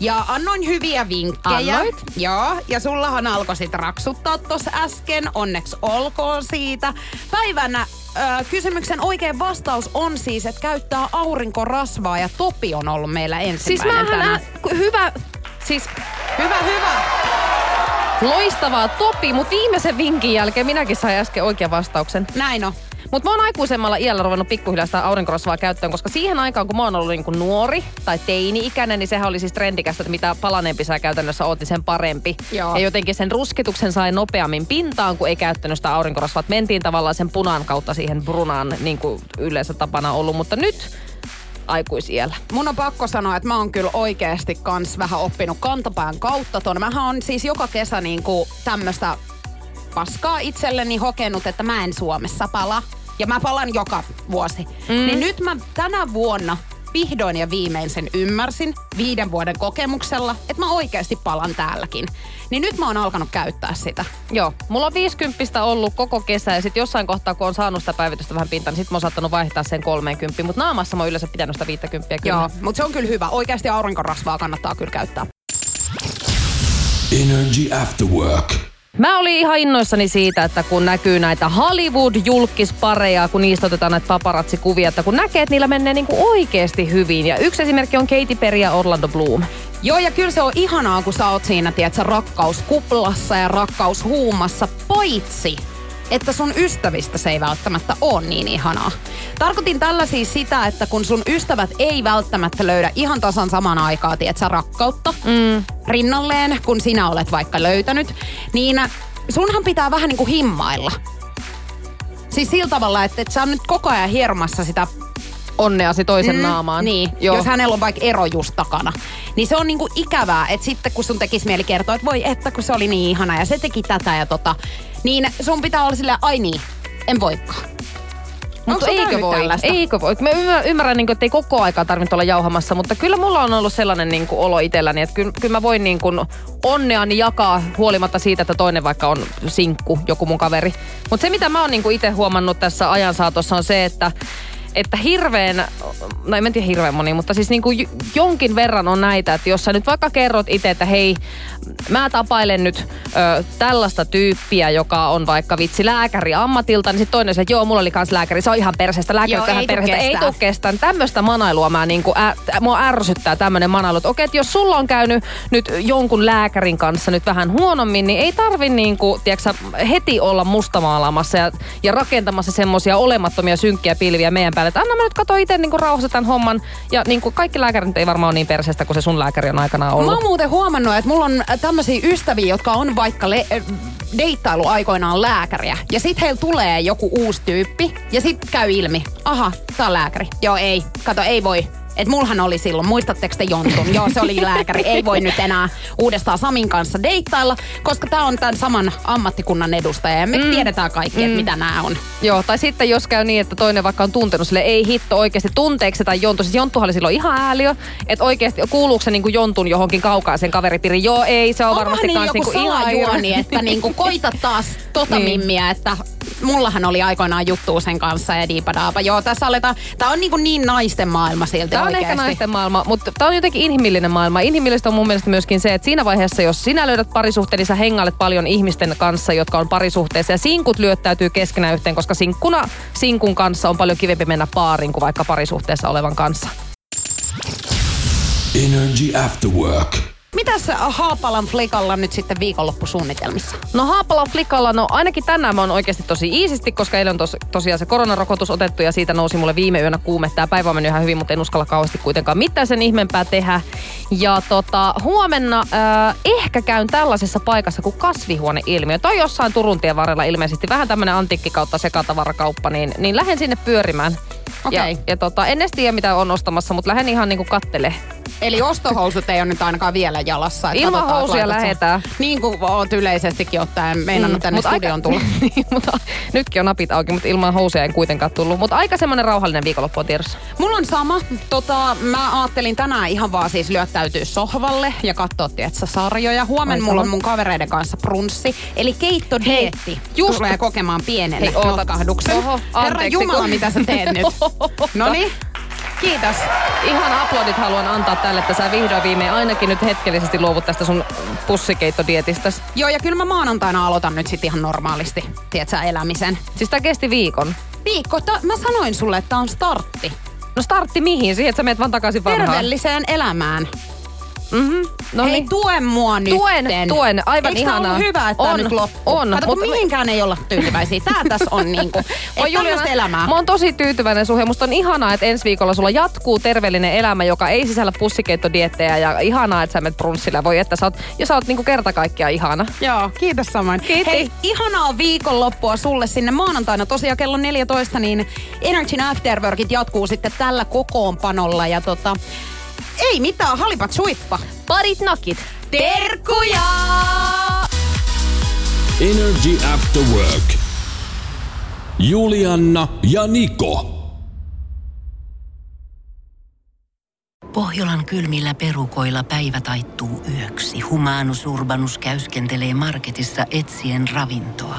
Ja annoin hyviä vinkkejä. Annoit? Joo, ja sullahan alkoi sit raksuttaa tossa äsken. Onneksi olkoon siitä. Päivän ö, kysymyksen oikein vastaus on siis, että käyttää aurinkorasvaa ja Topi on ollut meillä Siis ensimmäinen mähän tänään. ku- hyvä, siis Hyvä, hyvä. loistavaa Topi, mutta viimeisen vinkin jälkeen minäkin sain äsken oikean vastauksen. Näin on. Mutta mä oon aikuisemmalla iällä ruvennut pikkuhiljaa sitä aurinkorasvaa käyttöön, koska siihen aikaan, kun mä oon ollut niinku nuori tai teini-ikäinen, niin sehän oli siis trendikästä, että mitä palaneempi sä käytännössä oot, niin sen parempi. Joo. Ja jotenkin sen rusketuksen sai nopeammin pintaan, kun ei käyttänyt sitä aurinkorasvaa. Mentiin tavallaan sen punan kautta siihen brunaan, niin kuin yleensä tapana ollut. Mutta nyt aikuisiellä. Mun on pakko sanoa, että mä oon kyllä oikeasti kans vähän oppinut kantapään kautta ton. Mähän on siis joka kesä niinku tämmöstä paskaa itselleni hokenut, että mä en Suomessa pala. Ja mä palan joka vuosi. Mm. Niin nyt mä tänä vuonna vihdoin ja viimein sen ymmärsin viiden vuoden kokemuksella, että mä oikeasti palan täälläkin. Niin nyt mä oon alkanut käyttää sitä. Joo, mulla on 50 ollut koko kesä ja sitten jossain kohtaa, kun on saanut sitä päivitystä vähän pintaan, niin sitten mä oon saattanut vaihtaa sen 30. Mutta naamassa mä oon yleensä pitänyt sitä 50 kyllä. Joo, mutta se on kyllä hyvä. Oikeasti aurinkorasvaa kannattaa kyllä käyttää. Energy After Work. Mä olin ihan innoissani siitä, että kun näkyy näitä Hollywood-julkispareja, kun niistä otetaan näitä paparazzikuvia, että kun näkee, että niillä menee niinku oikeasti hyvin. Ja yksi esimerkki on Katy Perry ja Orlando Bloom. Joo, ja kyllä se on ihanaa, kun sä oot siinä, tiedätkö, rakkauskuplassa ja rakkaushuumassa, paitsi että sun ystävistä se ei välttämättä ole niin ihanaa. Tarkoitin tällä siis sitä, että kun sun ystävät ei välttämättä löydä ihan tasan saman aikaa, tiedätkö, rakkautta mm. rinnalleen, kun sinä olet vaikka löytänyt, niin sunhan pitää vähän niin kuin himmailla. Siis sillä tavalla, että, että sä on nyt koko ajan hiermassa sitä Onneasi toisen mm, naamaan. niin, Joo. jos hänellä on vaikka ero just takana. Niin se on niinku ikävää, että sitten kun sun tekisi mieli kertoa, että voi että kun se oli niin ihana ja se teki tätä ja tota, niin sun pitää olla silleen, ai niin, en voikaan. Mutta eikö voi? tällaista? Eikö voi? Mä ymmärrän, ymmärrän niin että ei koko aikaa tarvitse olla jauhamassa, mutta kyllä mulla on ollut sellainen niin kuin, olo itselläni, että kyllä, kyllä mä voin niin kuin, onneani jakaa huolimatta siitä, että toinen vaikka on sinkku, joku mun kaveri. Mutta se, mitä mä oon niin itse huomannut tässä ajan saatossa on se, että että hirveän, no en tiedä hirveän moni, mutta siis niin kuin jonkin verran on näitä, että jos sä nyt vaikka kerrot itse, että hei, mä tapailen nyt ö, tällaista tyyppiä, joka on vaikka vitsi lääkäri ammatilta, niin sitten toinen se, että joo, mulla oli kans lääkäri, se on ihan perseestä, lääkäri Joo, on ihan perseestä, ei kestää. tuu kestään. Tämmöistä manailua mä niinku, ä, t- mua ärsyttää tämmöinen manailu, että okei, että jos sulla on käynyt nyt jonkun lääkärin kanssa nyt vähän huonommin, niin ei tarvi niinku, tiedätkö, sä, heti olla mustamaalaamassa ja, ja rakentamassa semmoisia olemattomia synkkiä pilviä meidän päälle, että anna mä nyt kato itse niinku rauhassa tämän homman. Ja niinku kaikki lääkärit ei varmaan ole niin perseestä kuin se sun lääkäri on aikanaan Mä ollut. oon muuten huomannut, että mulla on tämmöisiä ystäviä, jotka on vaikka le- deittailu aikoinaan lääkäriä. Ja sit heillä tulee joku uusi tyyppi. Ja sit käy ilmi, aha, tää on lääkäri. Joo, ei. Kato, ei voi. Et mulhan oli silloin, muistatteko te Jontun? Joo, se oli lääkäri. Ei voi nyt enää uudestaan Samin kanssa deittailla, koska tämä on tämän saman ammattikunnan edustaja. Ja me mm. tiedetään kaikki, että mitä nämä on. Joo, tai sitten jos käy niin, että toinen vaikka on tuntenut sille, ei hitto oikeasti tunteeksi tai Jontu. Siis Jonttuhan oli silloin ihan ääliö, että oikeasti kuuluuko se niinku Jontun johonkin kaukaisen kaveripiiriin. Joo, ei, se on Onkohan varmasti niin joku niinku ihan salajuoni, että niinku koita taas tota Niin. mimmiä, että mullahan oli aikoinaan juttu sen kanssa ja diipadaapa. Joo, tässä aletaan, tää on niinku niin naisten maailma silti Tämä on oikeasti. ehkä naisten maailma, mutta tämä on jotenkin inhimillinen maailma. Inhimillistä on mun mielestä myöskin se, että siinä vaiheessa, jos sinä löydät parisuhteen, niin sä hengailet paljon ihmisten kanssa, jotka on parisuhteessa. Ja sinkut lyöttäytyy keskenään yhteen, koska sinkkuna sinkun kanssa on paljon kivempi mennä paariin kuin vaikka parisuhteessa olevan kanssa. Energy After Work. Mitäs Haapalan flikalla nyt sitten viikonloppusuunnitelmissa? No Haapala Flikalla, no ainakin tänään mä oon oikeasti tosi iisisti, koska eilen on tos, tosiaan se koronarokotus otettu ja siitä nousi mulle viime yönä kuume. Tää päivä on mennyt ihan hyvin, mutta en uskalla kauheasti kuitenkaan mitään sen ihmeempää tehdä. Ja tota, huomenna äh, ehkä käyn tällaisessa paikassa kuin kasvihuoneilmiö. Tai jossain Turun tien varrella ilmeisesti. Vähän tämmönen antiikki kautta sekatavarakauppa, niin, niin lähden sinne pyörimään. Okei. Ja, ja tota, en edes tiedä mitä on ostamassa, mutta lähden ihan niinku kattele. Eli ostohousut ei ole nyt ainakaan vielä jalassa. Ilman housuja lähetään. Niin kuin oot yleisestikin ottaen meinannut tänne mut studioon tulla. niin, mutta nytkin on napit auki, mutta ilman housuja en kuitenkaan tullut. Mutta aika semmoinen rauhallinen viikonloppu on tiedossa. Mulla on sama. Tota, mä ajattelin tänään ihan vaan siis lyöttäytyä sohvalle ja katsoa, tietsä, sarjoja. Huomenna mulla on mun kavereiden kanssa brunssi. Eli keittodeetti just- tulee kokemaan pienen notkahduksen. Oho, Herra Jumala, kun- mitä sä teet nyt? No niin, kiitos. Ihan aplodit haluan antaa tälle, että sä vihdoin viimein ainakin nyt hetkellisesti luovut tästä sun pussikeittodietistäsi. Joo, ja kyllä mä maanantaina aloitan nyt sit ihan normaalisti, tietsä, elämisen. Siis tää kesti viikon. Viikko, ta- mä sanoin sulle, että tää on startti. No startti mihin? Siihen, että sä meet vaan takaisin vanhaan. Terveelliseen elämään. Mm-hmm. No Hei, niin. tue mua nyt. Tuen, tuen. Aivan Eikö ihanaa. ollut hyvä, että tää On, nyt loppuu? on, Kato, mutta- mihinkään ei olla tyytyväisiä. Tää tässä on niinku, Oi ei Juliana, elämää. mä oon tosi tyytyväinen suhun. Musta on ihanaa, että ensi viikolla sulla jatkuu terveellinen elämä, joka ei sisällä pussikeittodiettejä. Ja ihanaa, että sä menet brunssille. Voi, että sä oot, ja sä oot niinku kerta kaikkiaan ihana. Joo, kiitos samoin. Kiitti. Hei, ihanaa viikonloppua sulle sinne maanantaina. Tosiaan kello 14, niin Energyn Afterworkit jatkuu sitten tällä kokoonpanolla. Ja tota, ei mitään, halipat suippa. Parit nakit. Terkkuja! Energy After Work. Julianna ja Niko. Pohjolan kylmillä perukoilla päivä taittuu yöksi. Humanus Urbanus käyskentelee marketissa etsien ravintoa.